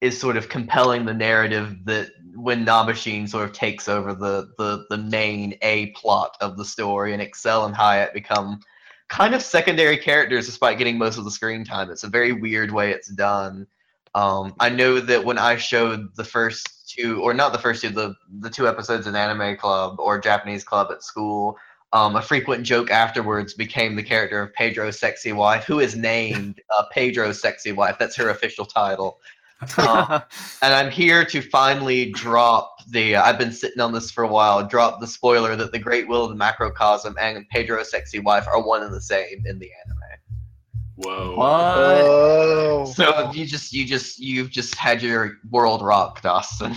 is sort of compelling the narrative that when Nabeshin sort of takes over the, the, the main A plot of the story, and Excel and Hyatt become kind of secondary characters despite getting most of the screen time. It's a very weird way it's done. Um, I know that when I showed the first two, or not the first two, the the two episodes in Anime Club or Japanese Club at school, um, a frequent joke afterwards became the character of Pedro's sexy wife, who is named uh, Pedro's sexy wife. That's her official title. Um, [laughs] and I'm here to finally drop the. Uh, I've been sitting on this for a while. Drop the spoiler that the Great Will of the Macrocosm and Pedro's sexy wife are one and the same in the anime. Whoa. what? oh, So you just you just you've just had your world rocked, Austin.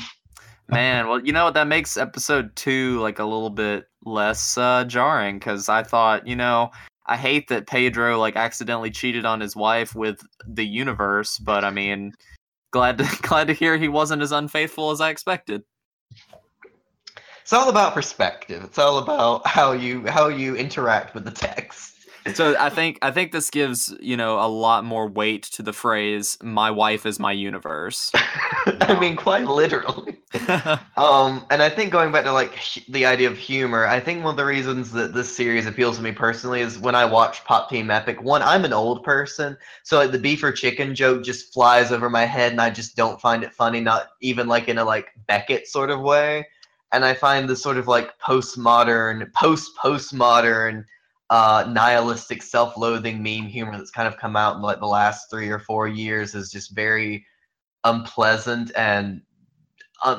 Man, well, you know what? That makes episode two like a little bit less uh, jarring because I thought, you know, I hate that Pedro like accidentally cheated on his wife with the universe, but I mean, glad to [laughs] glad to hear he wasn't as unfaithful as I expected. It's all about perspective. It's all about how you how you interact with the text. So I think I think this gives you know a lot more weight to the phrase "my wife is my universe." [laughs] I mean, quite literally. [laughs] Um, and I think going back to like the idea of humor, I think one of the reasons that this series appeals to me personally is when I watch Pop Team Epic. One, I'm an old person, so like the beef or chicken joke just flies over my head, and I just don't find it funny, not even like in a like Beckett sort of way. And I find this sort of like postmodern, post postmodern, uh, nihilistic, self-loathing meme humor that's kind of come out in like the last three or four years is just very unpleasant and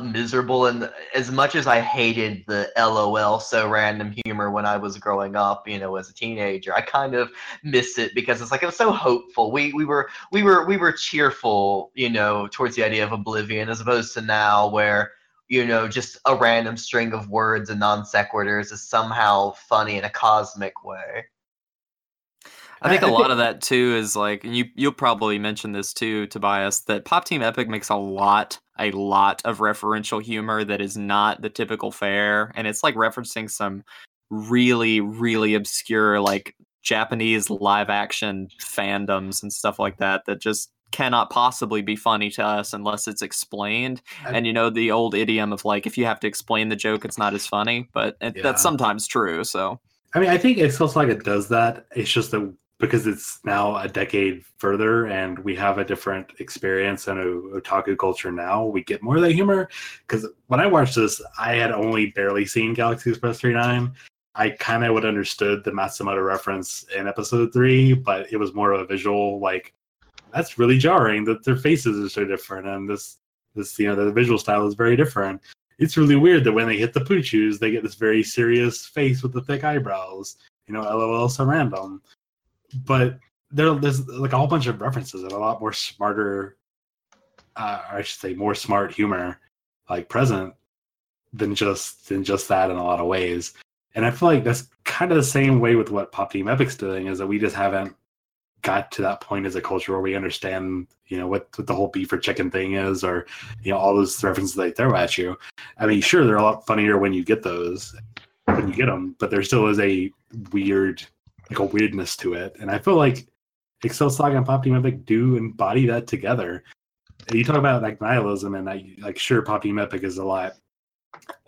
miserable. And as much as i hated the lol so random humor when i was growing up you know as a teenager i kind of miss it because it's like it was so hopeful. We we were we were we were cheerful you know towards the idea of oblivion as opposed to now where you know just a random string of words and non sequiturs is somehow funny in a cosmic way I think a lot of that too is like you you'll probably mention this too, Tobias, that Pop Team Epic makes a lot, a lot of referential humor that is not the typical fare. And it's like referencing some really, really obscure like Japanese live action fandoms and stuff like that that just cannot possibly be funny to us unless it's explained. I- and you know the old idiom of like if you have to explain the joke, it's not as funny, but it, Yeah. that's sometimes true. So I mean, I think Excel Saga does that. It's just that because it's now a decade further and we have a different experience and a otaku culture now, we get more of that humor. Because when I watched this, I had only barely seen Galaxy Express 39. I kind of would understood the Matsumoto reference in episode three, but it was more of a visual like that's really jarring that their faces are so different and this this you know the visual style is very different. It's really weird that when they hit the Puchuus, they get this very serious face with the thick eyebrows. You know, LOL so random. But there, there's like a whole bunch of references and a lot more smarter, uh, I should say, more smart humor, like present than just than just that in a lot of ways. And I feel like that's kind of the same way with what Pop Team Epic's doing is that we just haven't got to that point as a culture where we understand, you know, what, what the whole beef or chicken thing is, or you know, all those references they throw at you. I mean, sure, they're a lot funnier when you get those, when you get them, but there still is a weird, like a weirdness to it. And I feel like Excel Saga and Pop Team Epic do embody that together. You talk about like nihilism, and I, like sure, Pop Team Epic is a lot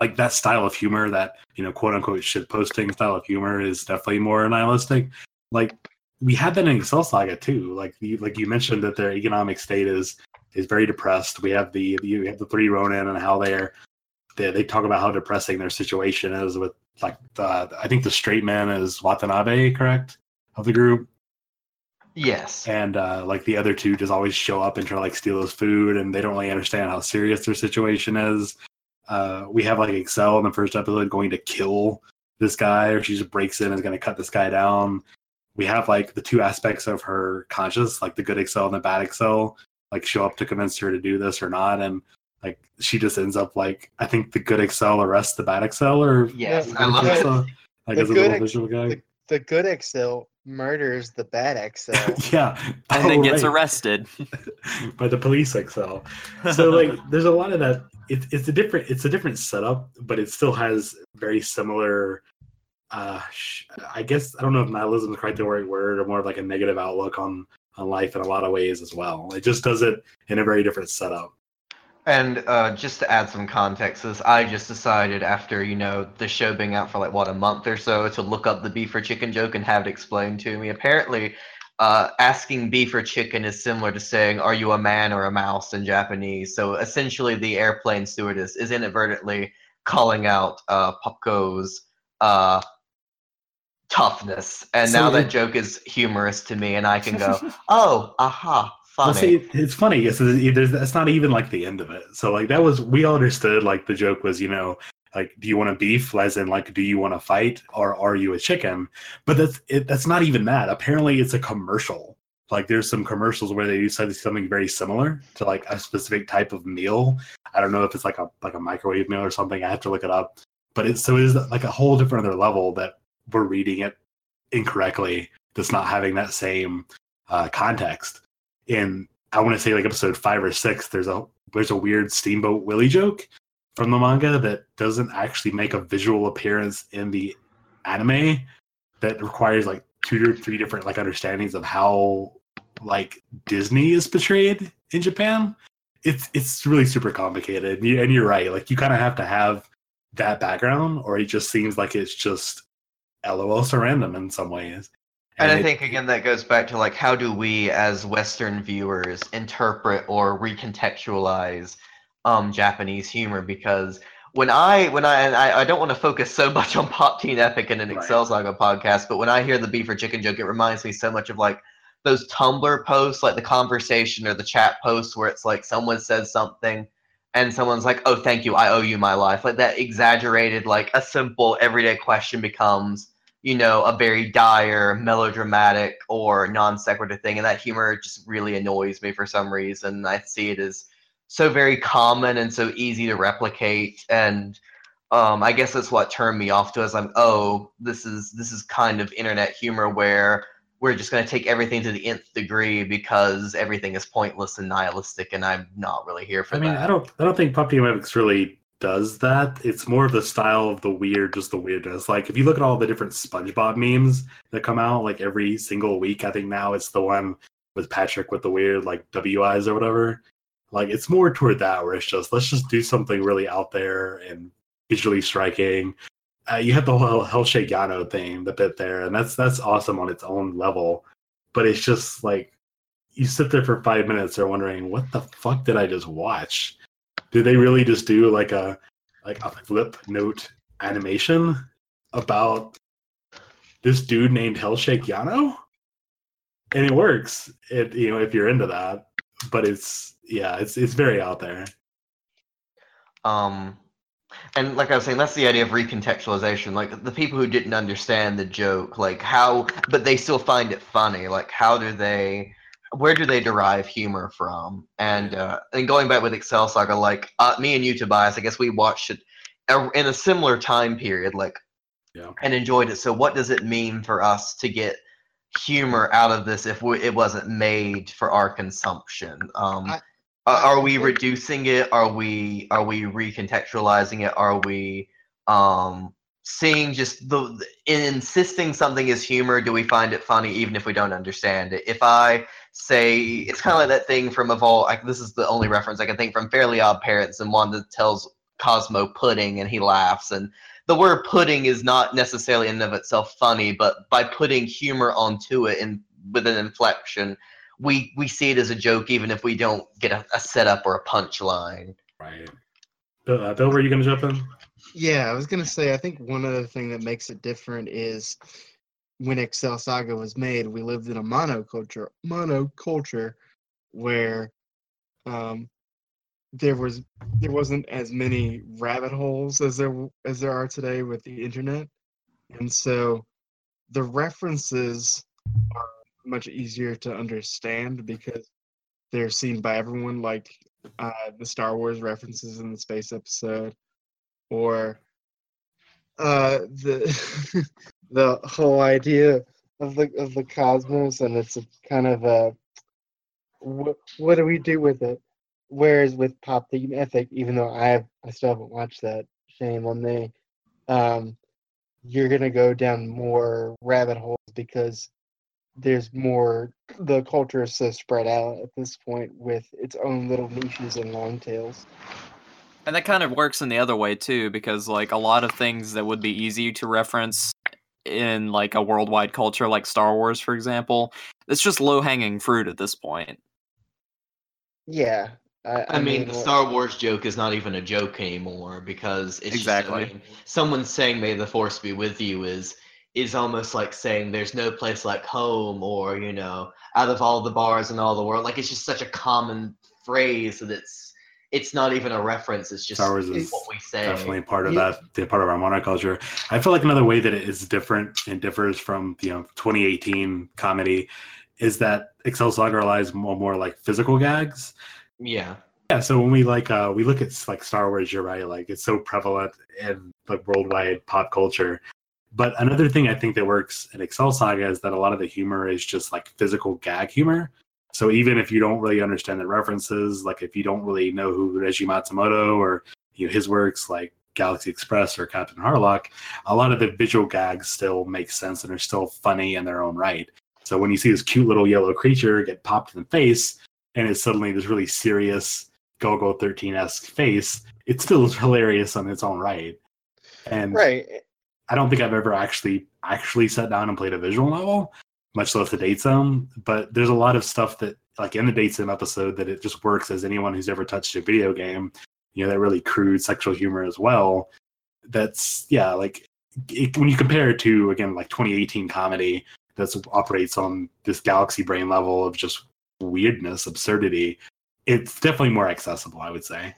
like that style of humor, that you know, quote unquote shit posting style of humor is definitely more nihilistic. Like we had that in Excel Saga too. Like you, like you mentioned that their economic state is is very depressed. We have the you have the three Ronin and how they're they, they talk about how depressing their situation is with like the I think the straight man is Watanabe, correct, of the group, Yes. and uh, like the other two just always show up and try to like steal his food, and they don't really understand how serious their situation is. Uh, we have like Excel in the first episode going to kill this guy, or she just breaks in and is going to cut this guy down. We have like the two aspects of her conscious, like the good Excel and the bad Excel, like show up to convince her to do this or not, and like she just ends up like I think the good Excel arrests the bad Excel, or Yes. Yeah, I love the it. good- like the as a little Ex- visual guy. the, the good Excel murders the bad Excel. [laughs] yeah, and Oh, then gets right. arrested. [laughs] by the police Excel. so like [laughs] there's a lot of that it, it's a different it's a different setup but it still has very similar uh i guess i don't know if nihilism is quite the right word or more of like a negative outlook on on life in a lot of ways as well it just does it in a very different setup And uh, just to add some context, is I just decided after you know the show being out for like what a month or so to look up the beef or chicken joke and have it explained to me. Apparently, uh, asking beef or chicken is similar to saying "Are you a man or a mouse?" in Japanese. So essentially, the airplane stewardess is inadvertently calling out uh, Popuko's uh, toughness, and So now that it- joke is humorous to me, and I can go, [laughs] "Oh, aha, well funny." see it's funny it's, there's, that's not even like the end of it. So like that was we all understood like the joke was you know like do you want to beef? As in like do you want to fight or are you a chicken? But that's it, that's not even that. Apparently it's a commercial. Like there's some commercials where they do something something very similar to like a specific type of meal. I don't know if it's like a like a microwave meal or something. I have to look it up. But it's so it is like a whole different other level that we're reading it incorrectly that's not having that same uh, context in I want to say like episode five or six, there's a there's a weird Steamboat Willie joke from the manga that doesn't actually make a visual appearance in the anime that requires like two or three different like understandings of how like Disney is portrayed in Japan. It's it's really super complicated. And you- and you're right. Like you kind of have to have that background, or it just seems like it's just LOL random in some ways. And I it- think again that goes back to like how do we as Western viewers interpret or recontextualize um Japanese humor because when I when I and I, I don't want to focus so much on Pop Team Epic and an Right. Excel Saga podcast, but when I hear the beef or chicken joke, it reminds me so much of like those Tumblr posts, like the conversation or the chat posts where it's like someone says something and someone's like, "Oh, thank you, I owe you my life." Like that exaggerated, like a simple everyday question becomes you know, a very dire, melodramatic, or non sequitur thing, and that humor just really annoys me for some reason. I see it as so very common and so easy to replicate, and um, I guess that's what turned me off to. Is I'm, oh, this is this is kind of internet humor where we're just going to take everything to the nth degree because everything is pointless and nihilistic, and I'm not really here for I mean, that. I don't, I don't think Pop Team Epic really does that. It's more of the style of the weird, just the weirdness. Like if you look at all the different SpongeBob memes that come out, like every single week, I think now it's the one with Patrick with the weird like W eyes or whatever. Like it's more toward that where it's just let's just do something really out there and visually striking. Uh, you have the whole Hell Shake Yano thing, the bit there, and that's that's awesome on its own level. But it's just like you sit there for five minutes, they're wondering what the fuck did I just watch? Did they really just do like a like a flip note animation? about this dude named Hellshake Yano, and it works. It you know if you're into that, but it's yeah, it's it's very out there. Um, and like I was saying, that's the idea of recontextualization. Like the people who didn't understand the joke, like how, but they still find it funny. Like how do they, where do they derive humor from? And uh, and going back with Excel Saga, like uh, me and you, Tobias, I guess we watched it uh, in a similar time period, like, Yeah. and enjoyed it. So what does it mean for us to get humor out of this if we, it wasn't made for our consumption? Um, I- are, are we reducing it? Are we are we recontextualizing it? Are we um, seeing just the in insisting something is humor? Do we find it funny even if we don't understand it? If I say it's kind of like that thing from Evol. Like this is the only reference I can think from Fairly Odd Parents, and one that tells Cosmo pudding and he laughs and the word pudding is not necessarily in and of itself funny, but by putting humor onto it and with an inflection, we we see it as a joke even if we don't get a, a setup or a punchline. Right. Bill, uh, Bill were you going to jump in? Yeah, I was gonna say I think one other thing that makes it different is when Excel Saga was made, we lived in a monoculture monoculture where um there was there wasn't as many rabbit holes as there as there are today with the internet. And so the references are much easier to understand because they're seen by everyone like uh, the Star Wars references in the space episode or uh, the [laughs] the whole idea of the of the cosmos and it's a kind of a what, what do we do with it? Whereas with Pop Team Epic even though i have i still haven't watched that shame on me um you're gonna go down more rabbit holes because there's more the culture is so spread out at this point with its own little niches and long tails And that kind of works in the other way too, because like a lot of things that would be easy to reference in like a worldwide culture, like Star Wars, for example, it's just low hanging fruit at this point. yeah i, I, mean, the Star Wars joke is not even a joke anymore because it's Exactly. Just, I mean, someone saying "May the Force be with you" is is almost like saying "There's no place like home" or you know, out of all the bars in all the world. Like it's just such a common phrase that it's it's not even a reference. It's just Star Wars is what we say. Definitely part of Yeah. that, the part of our monoculture. I feel like another way that it is different and differs from you know 2018 comedy is that Excel Saga relies more, more like physical gags. Yeah. Yeah, so when we like uh we look at like Star Wars, you're right, like it's so prevalent in like worldwide pop culture. But another thing I think that works in Excel Saga is that a lot of the humor is just like physical gag humor. So even if you don't really understand the references, like if you don't really know who Leiji Matsumoto or you know his works like Galaxy Express or Captain Harlock, a lot of the visual gags still make sense and are still funny in their own right. So when you see this cute little yellow creature get popped in the face and it's suddenly this really serious Golgo 13-esque face, it still is [laughs] hilarious on its own right. And right I don't think I've ever actually actually sat down and played a visual novel, much less a date sim. Um, but there's a lot of stuff that, like in the date episode, that it just works as anyone who's ever touched a video game. You know, that really crude sexual humor as well. That's yeah, like it, when you compare it to again like 2018 comedy that operates on this galaxy brain level of just weirdness, absurdity. It's definitely more accessible, I would say.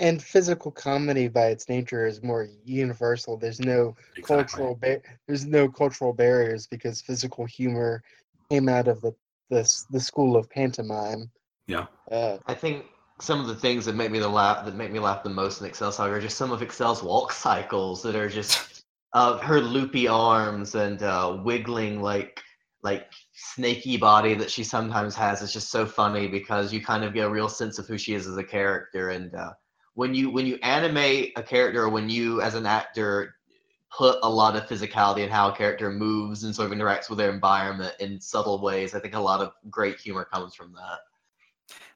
And physical comedy by its nature is more universal there's no Exactly. cultural ba- there's no cultural barriers because physical humor came out of the the, the school of pantomime Yeah. uh, I think some of the things that make me the laugh that make me laugh the most in Excel Saga are just some of Excel's walk cycles that are just uh, her loopy arms and uh, wiggling like like snaky body that she sometimes has is just so funny because you kind of get a real sense of who she is as a character and uh, when you when you animate a character or when you as an actor put a lot of physicality in how a character moves and sort of interacts with their environment in subtle ways i think a lot of great humor comes from that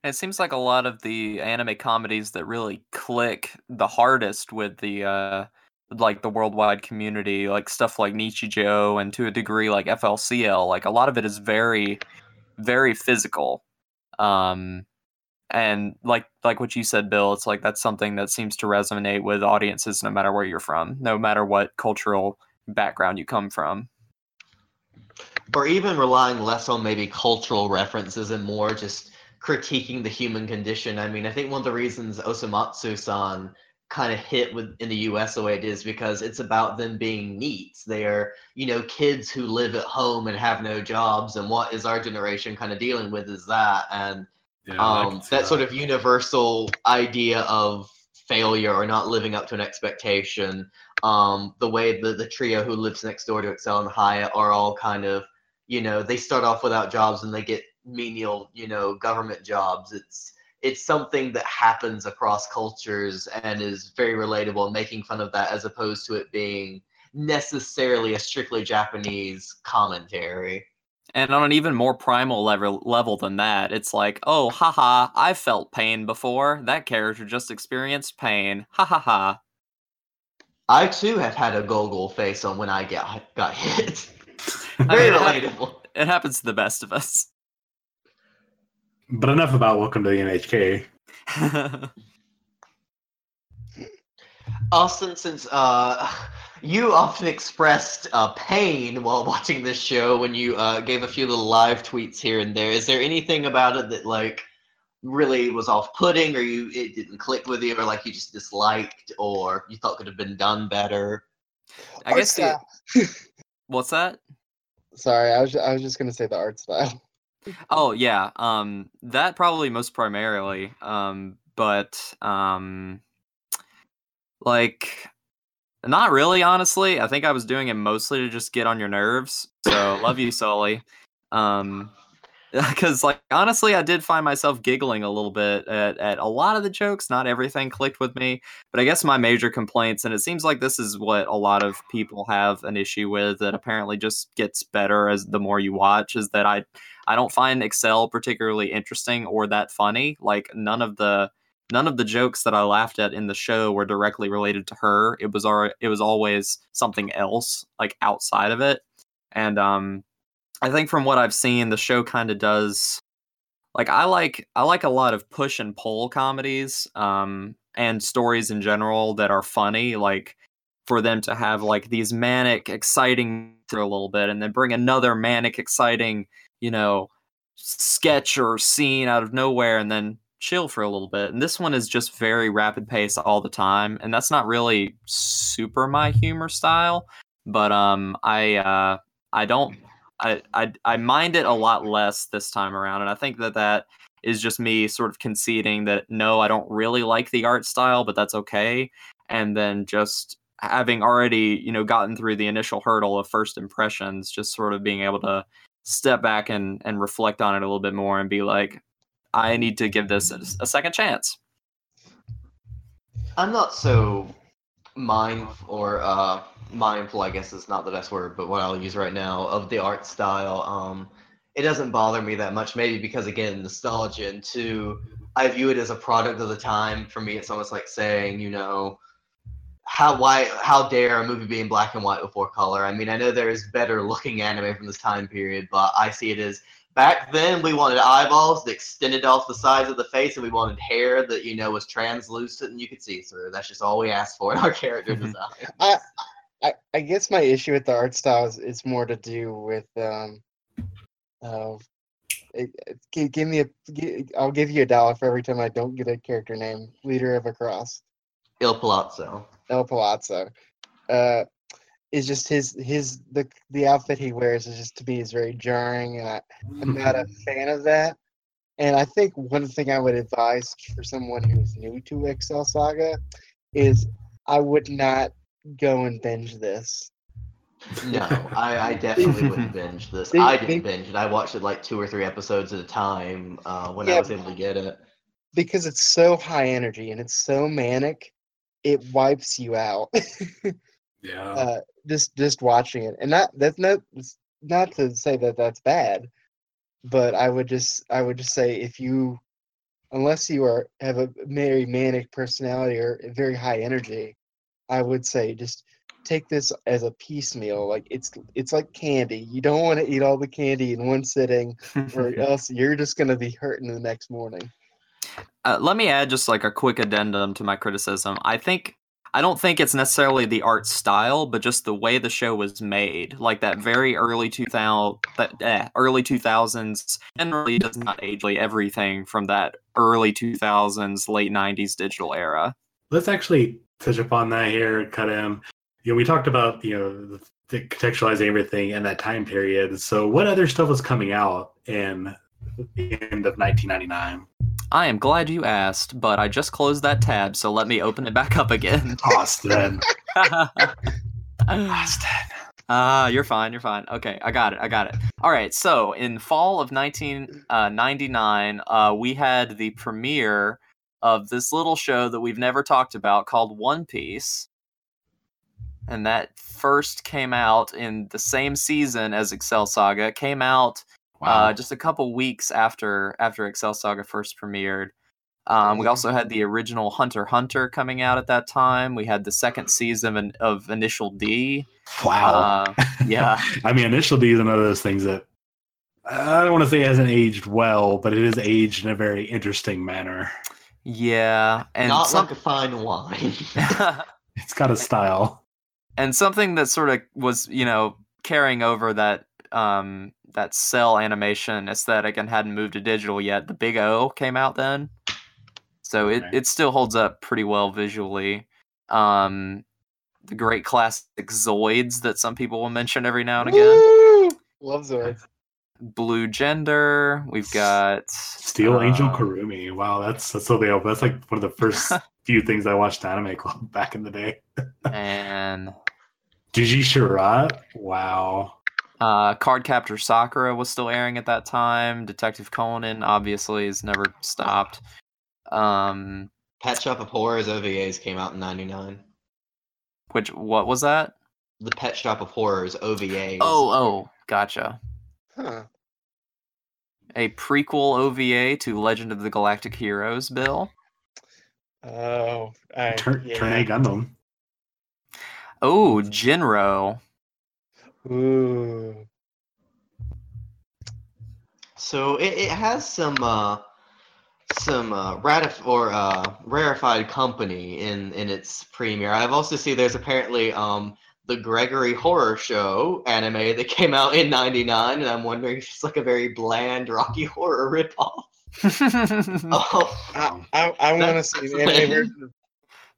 it seems like a lot of the anime comedies that really click the hardest with the uh like the worldwide community, like stuff like Nichijou and to a degree like FLCL, like a lot of it is very very physical. Um and like like what you said Bill, it's like that's something that seems to resonate with audiences no matter where you're from, no matter what cultural background you come from. or even relying less on maybe cultural references and more just critiquing the human condition. I mean, I think one of the reasons Osomatsu-san kind of hit with in the US the way it is because it's about them being NEETs. They are, you know, kids who live at home and have no jobs and what is our generation kind of dealing with is that and Yeah, um, that sort of universal idea of failure or not living up to an expectation. Um, the way the, the trio who lives next door to Excel and Hyatt are all kind of, you know, they start off without jobs and they get menial, you know, government jobs. It's it's something that happens across cultures and is very relatable, making fun of that as opposed to it being necessarily a strictly Japanese commentary. And on an even more primal level level than that, it's like, oh, haha, I've felt pain before. That character just experienced pain. Ha ha ha. I too have had a goggle face on when I get got hit. [laughs] I Very mean, it relatable. It happens to the best of us. But enough about Welcome to the NHK. [laughs] Austin, since uh, you often expressed uh, pain while [laughs] watching this show when you uh, gave a few little live tweets here and there, is there anything about it that like really was off-putting, or you it didn't click with you, or like you just disliked, or you thought could have been done better? I Art guess the, [laughs] what's that? Sorry, I was I was just gonna say the art style. Oh yeah, um, that probably most primarily. Um, but um, like, not really. Honestly, I think I was doing it mostly to just get on your nerves. So love you, Sully. Um, [laughs] because like honestly, I did find myself giggling a little bit at at a lot of the jokes. Not everything clicked with me, but I guess my major complaints, and it seems like this is what a lot of people have an issue with. That apparently just gets better as the more you watch. Is that I I don't find Excel particularly interesting or that funny. Like none of the none of the jokes that I laughed at in the show were directly related to her. It was our it was always something else like outside of it. And um I think from what I've seen the show kind of does like I like I like a lot of push and pull comedies um and stories in general that are funny like for them to have like these manic exciting for a little bit and then bring another manic exciting you know, sketch or scene out of nowhere and then chill for a little bit. And this one is just very rapid pace all the time, and that's not really super my humor style. But um, I uh, I don't I, I I mind it a lot less this time around, and I think that that is just me sort of conceding that no, I don't really like the art style, but that's okay. And then just having already you know gotten through the initial hurdle of first impressions, just sort of being able to step back and and reflect on it a little bit more and be like i need to give this a, a second chance I'm not so mindful or uh, mindful, I guess is not the best word, but what I'll use right now of the art style. Um, it doesn't bother me that much, maybe because again, nostalgia, and two, I view it as a product of the time. For me, it's almost like saying, you know, how why how dare a movie be in black and white before color? I mean, I know there is better looking anime from this time period, but I see it as back then we wanted eyeballs that extended off the sides of the face, and we wanted hair that you know was translucent and you could see through. That's just all we asked for in our character Mhm. design. I, I I guess my issue with the art style is, is more to do with um uh, it, it- give me a gi- I'll give you a dollar for every time I don't get a character name. Leader of ACROSS. Il Palazzo. El Palazzo. Uh, is just his his the the outfit he wears is just to me is very jarring, and I, I'm not a fan of that. And I think one thing I would advise for someone who's new to Excel Saga is I would not go and binge this. No, I, I definitely [laughs] wouldn't binge this. They- I didn't they- binge it. I watched it like two or three episodes at a time uh, when I was able to get it. because it's so high energy and it's so manic, it wipes you out. [laughs] Yeah. uh, just just watching it, and not that's not not to say that that's bad, but I would just I would just say if you, unless you are have a very manic personality or very high energy, I would say just take this as a piecemeal. Like it's it's like candy. You don't want to eat all the candy in one sitting, [laughs] or else you're just gonna be hurting the next morning. Uh, let me add just like a quick addendum to my criticism. I think I don't think it's necessarily the art style, but just the way the show was made. Like that very early 2000 that eh, early 2000s generally does not age like everything from that early 2000s late 90s digital era. Let's actually touch upon that here, cut in. You know, we talked about you know the contextualizing everything in that time period. So, what other stuff was coming out in the end of 1999? I am glad you asked, but I just closed that tab, so let me open it back up again. [laughs] Austin. [laughs] Austin. Ah, you're fine. You're fine. Okay, I got it. I got it. All right. So in fall of 1999, uh, we had the premiere of this little show that we've never talked about called One Piece, and that first came out in the same season as Excel Saga. It came out Wow. uh, just a couple weeks after after Excel Saga first premiered. Um, we also had the original Hunter Hunter coming out at that time. We had the second season of, of Initial D. wow. Uh, [laughs] yeah. I mean, Initial D is one of those things that I don't want to say it hasn't aged well, but it is aged in a very interesting manner. Yeah, and Not some- like a fine wine. [laughs] It's got a style. and something that sort of was, you know, carrying over that um that cell animation aesthetic and hadn't moved to digital yet. The Big O came out then, so it Okay. it still holds up pretty well visually. Um, the great classic Zoids that some people will mention every now and again. Woo! Love Zoids. Blue Gender. We've got Steel Angel uh, Kurumi. Wow, that's that's so the that's like one of the first [laughs] few things I watched Anime Club [laughs] back in the day. and Di Gi Charat. Wow. Uh, Card Captor Sakura was still airing at that time. Detective Conan obviously has never stopped. Um, Pet Shop of Horrors OVAs came out in '99. which what was that? The Pet Shop of Horrors OVAs. Oh, oh, gotcha. Huh. A prequel OVA to Legend of the Galactic Heroes. Bill. Oh, I, Turn yeah. Turn A Gundam. Oh, Jinro. Ooh. So it, it has some uh, some uh, ratif- or uh, rarefied company in in its premiere. I've also seen there's apparently um the Gregory Horror Show anime that came out in '99, and I'm wondering if it's like a very bland Rocky Horror ripoff. [laughs] Oh, I, I, I want to see an anime version of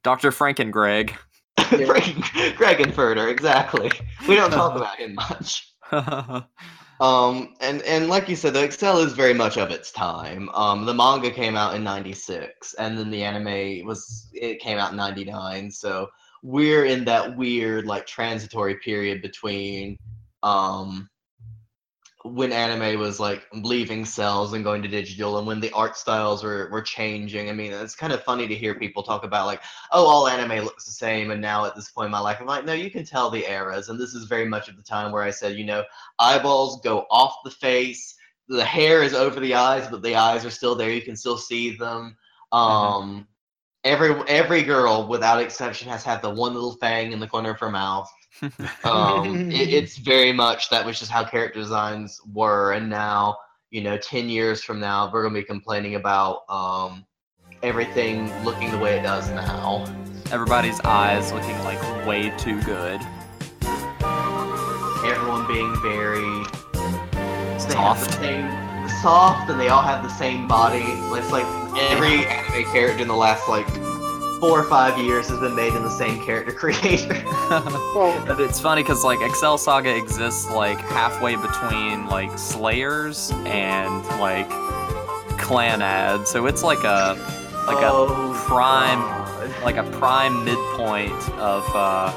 Dr. Franken Greg. [laughs] Greg, Greg and Furter, exactly. We don't talk [laughs] about him much. [laughs] Um, and and like you said, the Excel is very much of its time. Um, the manga came out in '96, and then the anime was it came out in '99. So we're in that weird like transitory period between um when anime was like leaving cells and going to digital and when the art styles were, were changing i mean it's kind of funny to hear people talk about like oh all anime looks the same and now at this point in my life i'm like no you can tell the eras and this is very much at the time where i said you know eyeballs go off the face the hair is over the eyes but the eyes are still there you can still see them. Um every every girl without exception has had the one little fang in the corner of her mouth um [laughs] it, it's very much that was just how character designs were and now you know 10 years from now we're going to be complaining about um everything looking the way it does now Everybody's eyes looking like way too good. everyone being very they have the Soft. same soft and they all have the same body it's like every anime character in the last like four or five years has been made in the same character creator [laughs] But it's funny because like Excel Saga exists like halfway between like Slayers and like Clannad, so it's like a like Oh, a prime God. like a prime midpoint of uh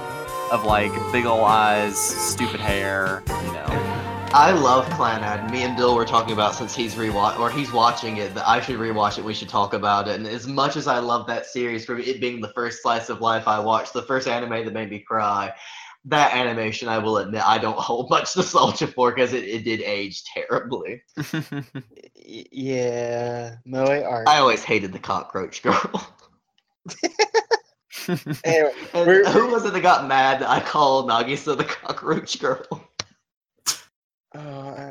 of like big ol' eyes, stupid hair, you know. I love Clannad. Me and Bill were talking about since he's rewatch or he's watching it that I should rewatch it. We should talk about it. And as much as I love that series for it being the first slice of life I watched, the first anime that made me cry, that animation I will admit I don't [laughs] hold much nostalgia for because it, it did age terribly. [laughs] yeah, Moe art. I always hated the cockroach girl. [laughs] Anyway, And We're- who was it that got mad that I called Nagisa the cockroach girl?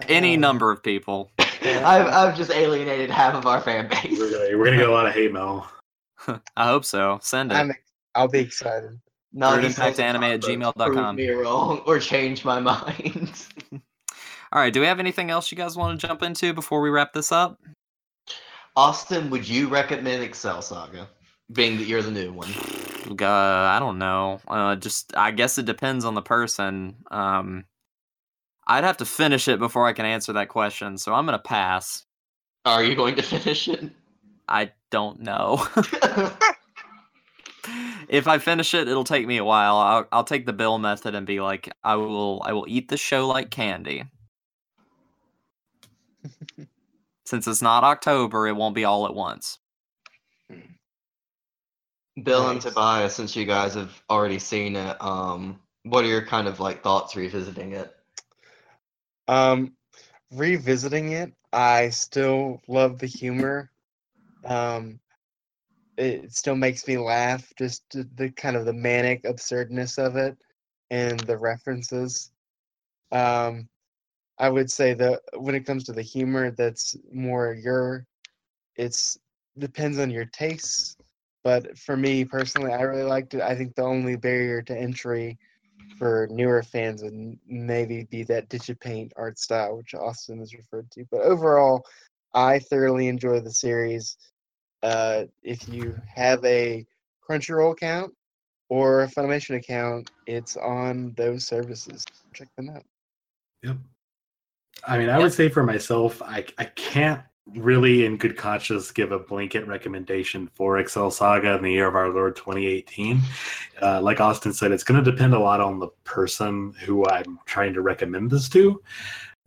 Any um, number of people. [laughs] I've, I've just alienated half of our fan base. We're gonna, we're gonna get a lot of hate mail. [laughs] I hope so. Send it. I'm I'll be excited. Not thirdimpactanime at gmail.com. Prove me wrong or change my mind. [laughs] All right. Do we have anything else you guys want to jump into before we wrap this up? Austin, would you recommend Excel Saga? Being that you're the new one. [sighs] Uh, I don't know. Uh, just I guess it depends on the person. Um, I'd have to finish it before I can answer that question, so I'm gonna pass. Are you going to [laughs] finish it? I don't know. [laughs] if I finish it, it'll take me a while. I'll, I'll take the Bill method and be like, I will, I will eat the show like candy. [laughs] Since it's not October, it won't be all at once. Bill and Tobias, since you guys have already seen it, um, what are your kind of like thoughts revisiting it? Um, revisiting it, I still love the humor. Um, it still makes me laugh. Just the, kind of the manic absurdness of it, and the references. Um, I would say that when it comes to the humor, that's more your. It's depends on your tastes, but for me personally, I really liked it. I think the only barrier to entry for newer fans would maybe be that Digipaint art style, which Austin has referred to. But overall, I thoroughly enjoy the series. Uh, if you have a Crunchyroll account or a Funimation account, it's on those services. Check them out. Yep. I mean, I Yep. would say for myself, I I can't really, in good conscience, give a blanket recommendation for Excel Saga in the year of our Lord 2018. Uh, like Austin said, it's going to depend a lot on the person who I'm trying to recommend this to.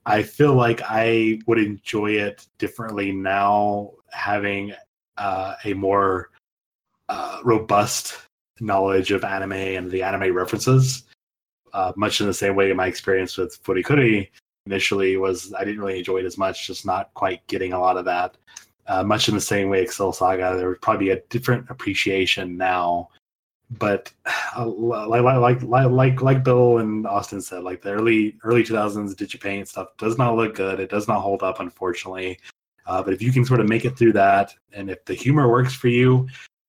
I feel like I would enjoy it differently now, having uh, a more uh, robust knowledge of anime and the anime references. Uh, much in the same way in my experience with Furikuri initially was I didn't really enjoy it as much, just not quite getting a lot of that. Uh, much in the same way Excel Saga, there would probably be a different appreciation now. But [sighs] uh, like like like like Bill and Austin said, like the early early 2000s Digipaint stuff does not look good. It does not hold up, unfortunately. Uh, but if you can sort of make it through that, and if the humor works for you,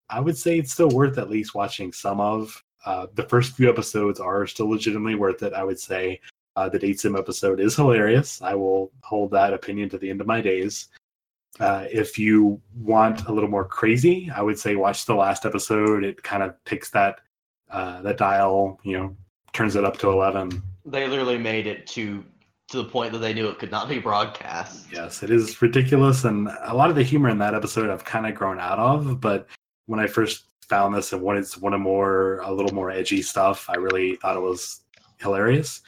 I would say it's still worth at least watching some of. Uh, the first few episodes are still legitimately worth it. I would say uh, the date sim episode is hilarious. I will hold that opinion to the end of my days. Uh, if you want a little more crazy, I would say watch the last episode. It kind of takes that uh, that dial, you know, turns it up to eleven. They literally made it to to the point that they knew it could not be broadcast. Yes, it is ridiculous, and a lot of the humor in that episode I've kind of grown out of. But when I first found this and wanted one of more a little more edgy stuff, I really thought it was hilarious.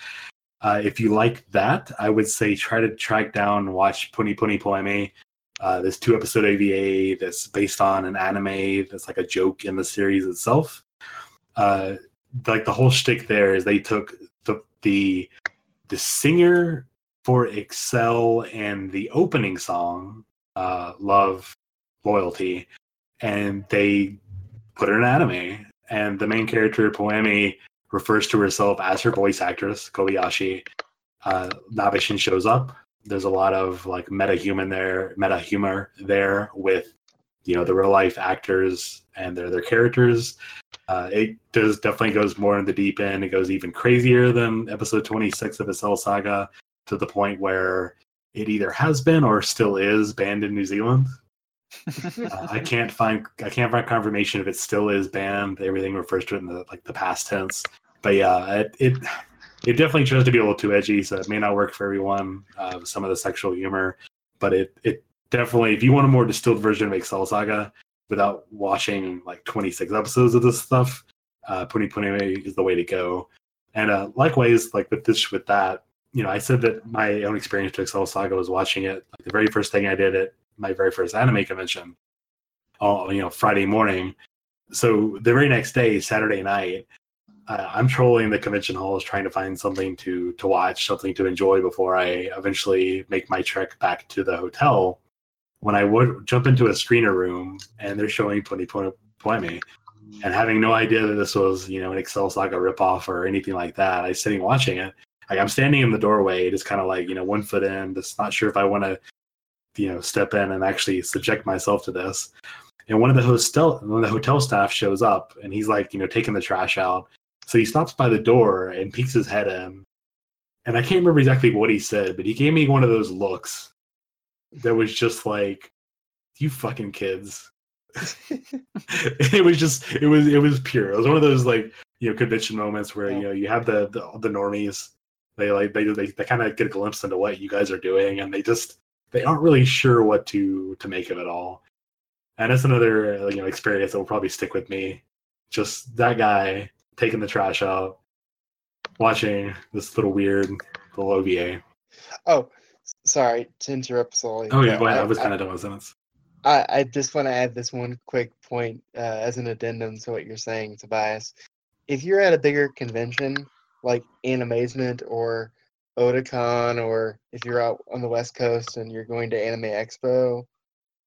Uh, if you like that, I would say try to track down watch Puni Puni Poemy. Uh, this two episode OVA that's based on an anime that's like a joke in the series itself. Uh, like the whole shtick there is they took the the the singer for Excel and the opening song, uh, Love Loyalty, and they put her in anime. And the main character, Poemi, refers to herself as her voice actress, Kobayashi. Uh, Nabeshin shows up. There's a lot of like meta human there, meta humor there with you know the real life actors and their their characters. Uh, it does definitely goes more in the deep end. It goes even crazier than episode 26 of Excel Saga to the point where it either has been or still is banned in New Zealand. Uh, I can't find I can't find confirmation if it still is banned. Everything refers to it in the like the past tense. But yeah, it it, it definitely tries to be a little too edgy, so it may not work for everyone. Uh, some of the sexual humor, but it it definitely if you want a more distilled version of Excel Saga without watching like 26 episodes of this stuff, uh, Puni Puni is the way to go. And uh, likewise, like with this with that, you know, I said that my own experience to Excel Saga was watching it. Like the very first thing I did at my very first anime convention, all you know, Friday morning. So the very next day, Saturday night, uh, I'm trolling the convention halls trying to find something to to watch, something to enjoy before I eventually make my trek back to the hotel. When I would jump into a screener room and they're showing 2020 Poeme, and having no idea that this was you know an Excel Saga ripoff or anything like that, I was sitting watching it. Like I'm standing in the doorway, just kind of like you know one foot in, just not sure if I want to you know step in and actually subject myself to this and one of the hostel one of the hotel staff shows up, and he's like, you know, taking the trash out. So he stops by the door and peeks his head in, and I can't remember exactly what he said, but he gave me one of those looks that was just like, "You fucking kids." [laughs] it was just it was it was pure. It was one of those like you know convention moments where you know you have the the, the normies. They like they they, they kind of get a glimpse into what you guys are doing, and they just they aren't really sure what to to make of it all. And it's another uh, you know experience that will probably stick with me. Just that guy taking the trash out, watching this little weird little OVA. Oh, sorry to interrupt, Sully. Oh yeah, go ahead. I- I was kind of done with sentence. I, I just want to add this one quick point uh, as an addendum to what you're saying, Tobias. If you're at a bigger convention like Animazement or Otakon, or if you're out on the West Coast and you're going to Anime Expo,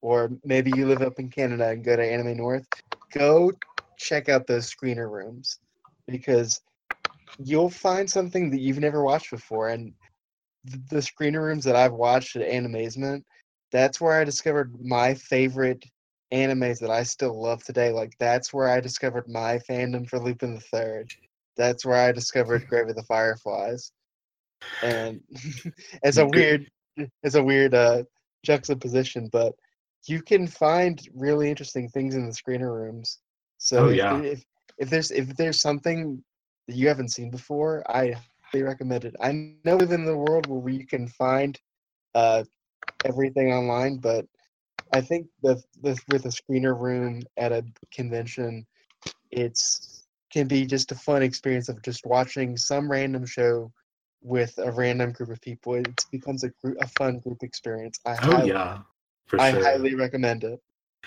or maybe you live up in Canada and go to Anime North, go check out those screener rooms because you'll find something that you've never watched before. And th- the screener rooms that I've watched at Animazement, that's where I discovered my favorite animes that I still love today. Like that's where I discovered my fandom for Lupin the Third. That's where I discovered Grave of the Fireflies. And [laughs] it's a weird it's a weird uh juxtaposition, but you can find really interesting things in the screener rooms. So Oh, if, yeah. if if there's if there's something that you haven't seen before, I highly recommend it. I know within the world where you can find uh everything online, but I think the, the with a screener room at a convention, it's can be just a fun experience of just watching some random show with a random group of people. It becomes a group, a fun group experience. I Oh highly, yeah, for I sure. highly recommend it.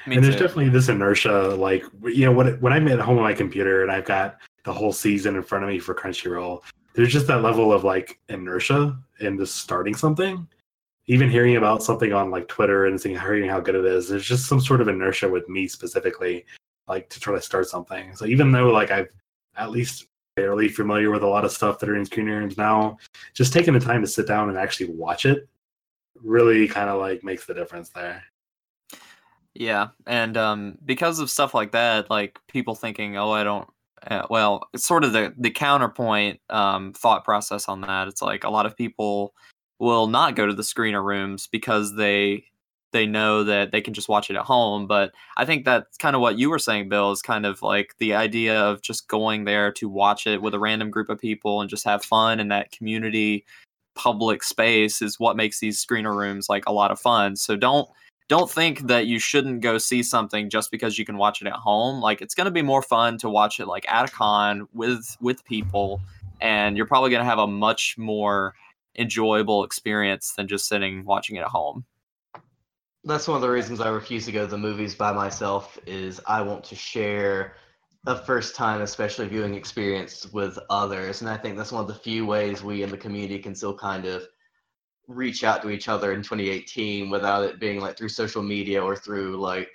Me and there's definitely this inertia like you know when when i'm at home on my computer and i've got the whole season in front of me for crunchyroll there's just that level of like inertia in just starting something even hearing about something on like twitter and seeing hearing how good it is there's just some sort of inertia with me specifically like to try to start something so even though like i've at least fairly familiar with a lot of stuff that are in screeners now just taking the time to sit down and actually watch it really kind of like makes the difference there Yeah, and um, because of stuff like that, like people thinking, "Oh, I don't." Uh, well, it's sort of the the counterpoint um, thought process on that. It's like a lot of people will not go to the screener rooms because they they know that they can just watch it at home. But I think that's kind of what you were saying, Bill. Is kind of like the idea of just going there to watch it with a random group of people and just have fun in that community public space is what makes these screener rooms like a lot of fun. So don't don't think that you shouldn't go see something just because you can watch it at home. Like it's going to be more fun to watch it like at a con with with people and you're probably going to have a much more enjoyable experience than just sitting watching it at home. That's one of the reasons I refuse to go to the movies by myself is I want to share a first time, especially viewing experience with others. And I think that's one of the few ways we in the community can still kind of reach out to each other in 2018 without it being like through social media or through like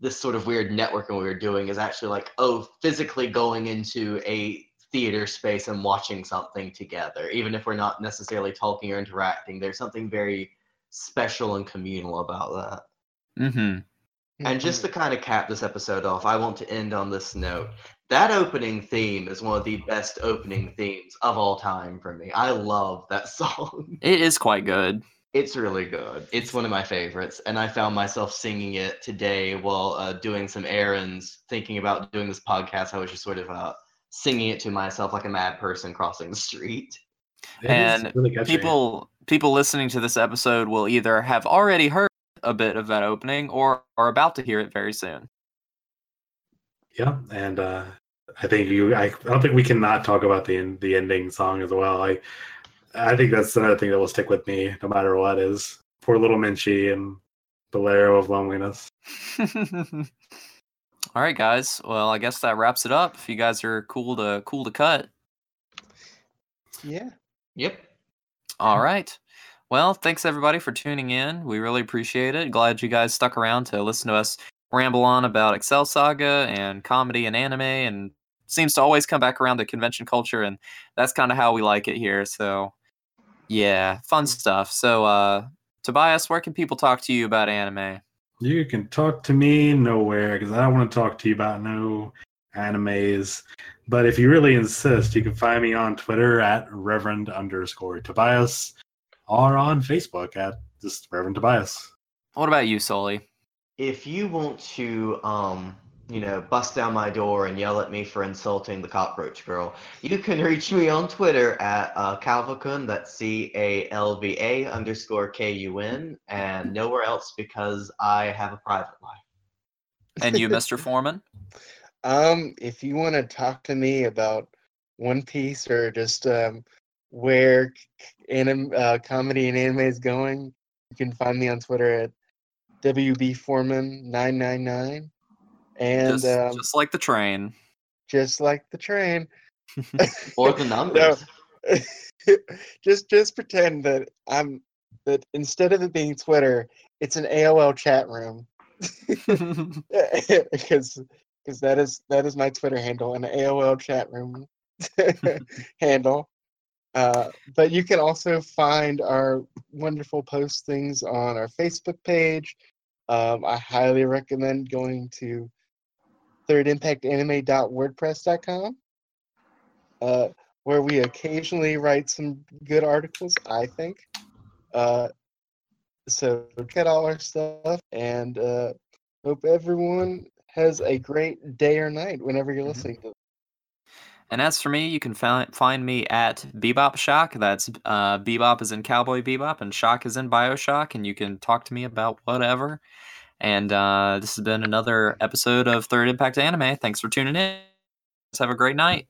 this sort of weird networking we were doing is actually like, oh, physically going into a theater space and watching something together. Even if we're not necessarily talking or interacting, there's something very special and communal about that. Mhm. And just to kind of cap this episode off, I want to end on this note. That opening theme is one of the best opening themes of all time for me. I love that [laughs] song. It is quite good. It's really good. It's one of my favorites. And I found myself singing it today while uh, doing some errands, thinking about doing this podcast. I was just sort of uh, singing it to myself like a mad person crossing the street. It is And really catchy. People people listening to this episode will either have already heard a bit of that opening or are about to hear it very soon. Yeah, and uh, I think you. I, I don't think we can not talk about the en- the ending song as well. I I think that's another thing that will stick with me no matter what. Is poor little Menchi and Bolero of Loneliness. [laughs] All right, guys. Well, I guess that wraps it up. If you guys are cool to cool to cut. Yeah. Yep. All right. Well, thanks everybody for tuning in. We really appreciate it. Glad you guys stuck around to listen to us ramble on about Excel Saga and comedy and anime and seems to always come back around to convention culture and that's kind of how we like it here. So, yeah, fun stuff. So, uh Tobias, where can people talk to you about anime? You can talk to me nowhere because I don't want to talk to you about no animes. But if you really insist, you can find me on Twitter at Reverend underscore Tobias or on Facebook at just Reverend Tobias. What about you, Sully? If you want to, um, you know, bust down my door and yell at me for insulting the cockroach girl, you can reach me on Twitter at uh, Calvacun, that's C A L V A underscore K U N, and nowhere else because I have a private life. And you, Mr. Foreman? [laughs] Um, if you want to talk to me about One Piece or just um, where anim- uh, comedy and anime is going, you can find me on Twitter at WBForeman999. And just, um, just like the train. just like the train. [laughs] Or [laughs] the numbers. [laughs] just just pretend that I'm that instead of it being Twitter, it's an AOL chat room. because because that is that is my Twitter handle, and AOL chat room [laughs] [laughs] handle. Uh, but you can also find our wonderful postings on our Facebook page. Um, I highly recommend going to thirdimpactanime.wordpress.com, uh, where we occasionally write some good articles, I think. Uh, so at all our stuff and uh, hope everyone has a great day or night whenever you're Mhm. listening to And as for me, you can find find me at Bebop Shock. That's uh, Bebop is in Cowboy Bebop, and Shock is in Bioshock. And you can talk to me about whatever. And uh, this has been another episode of Third Impact Anime. Thanks for tuning in. Have a great night.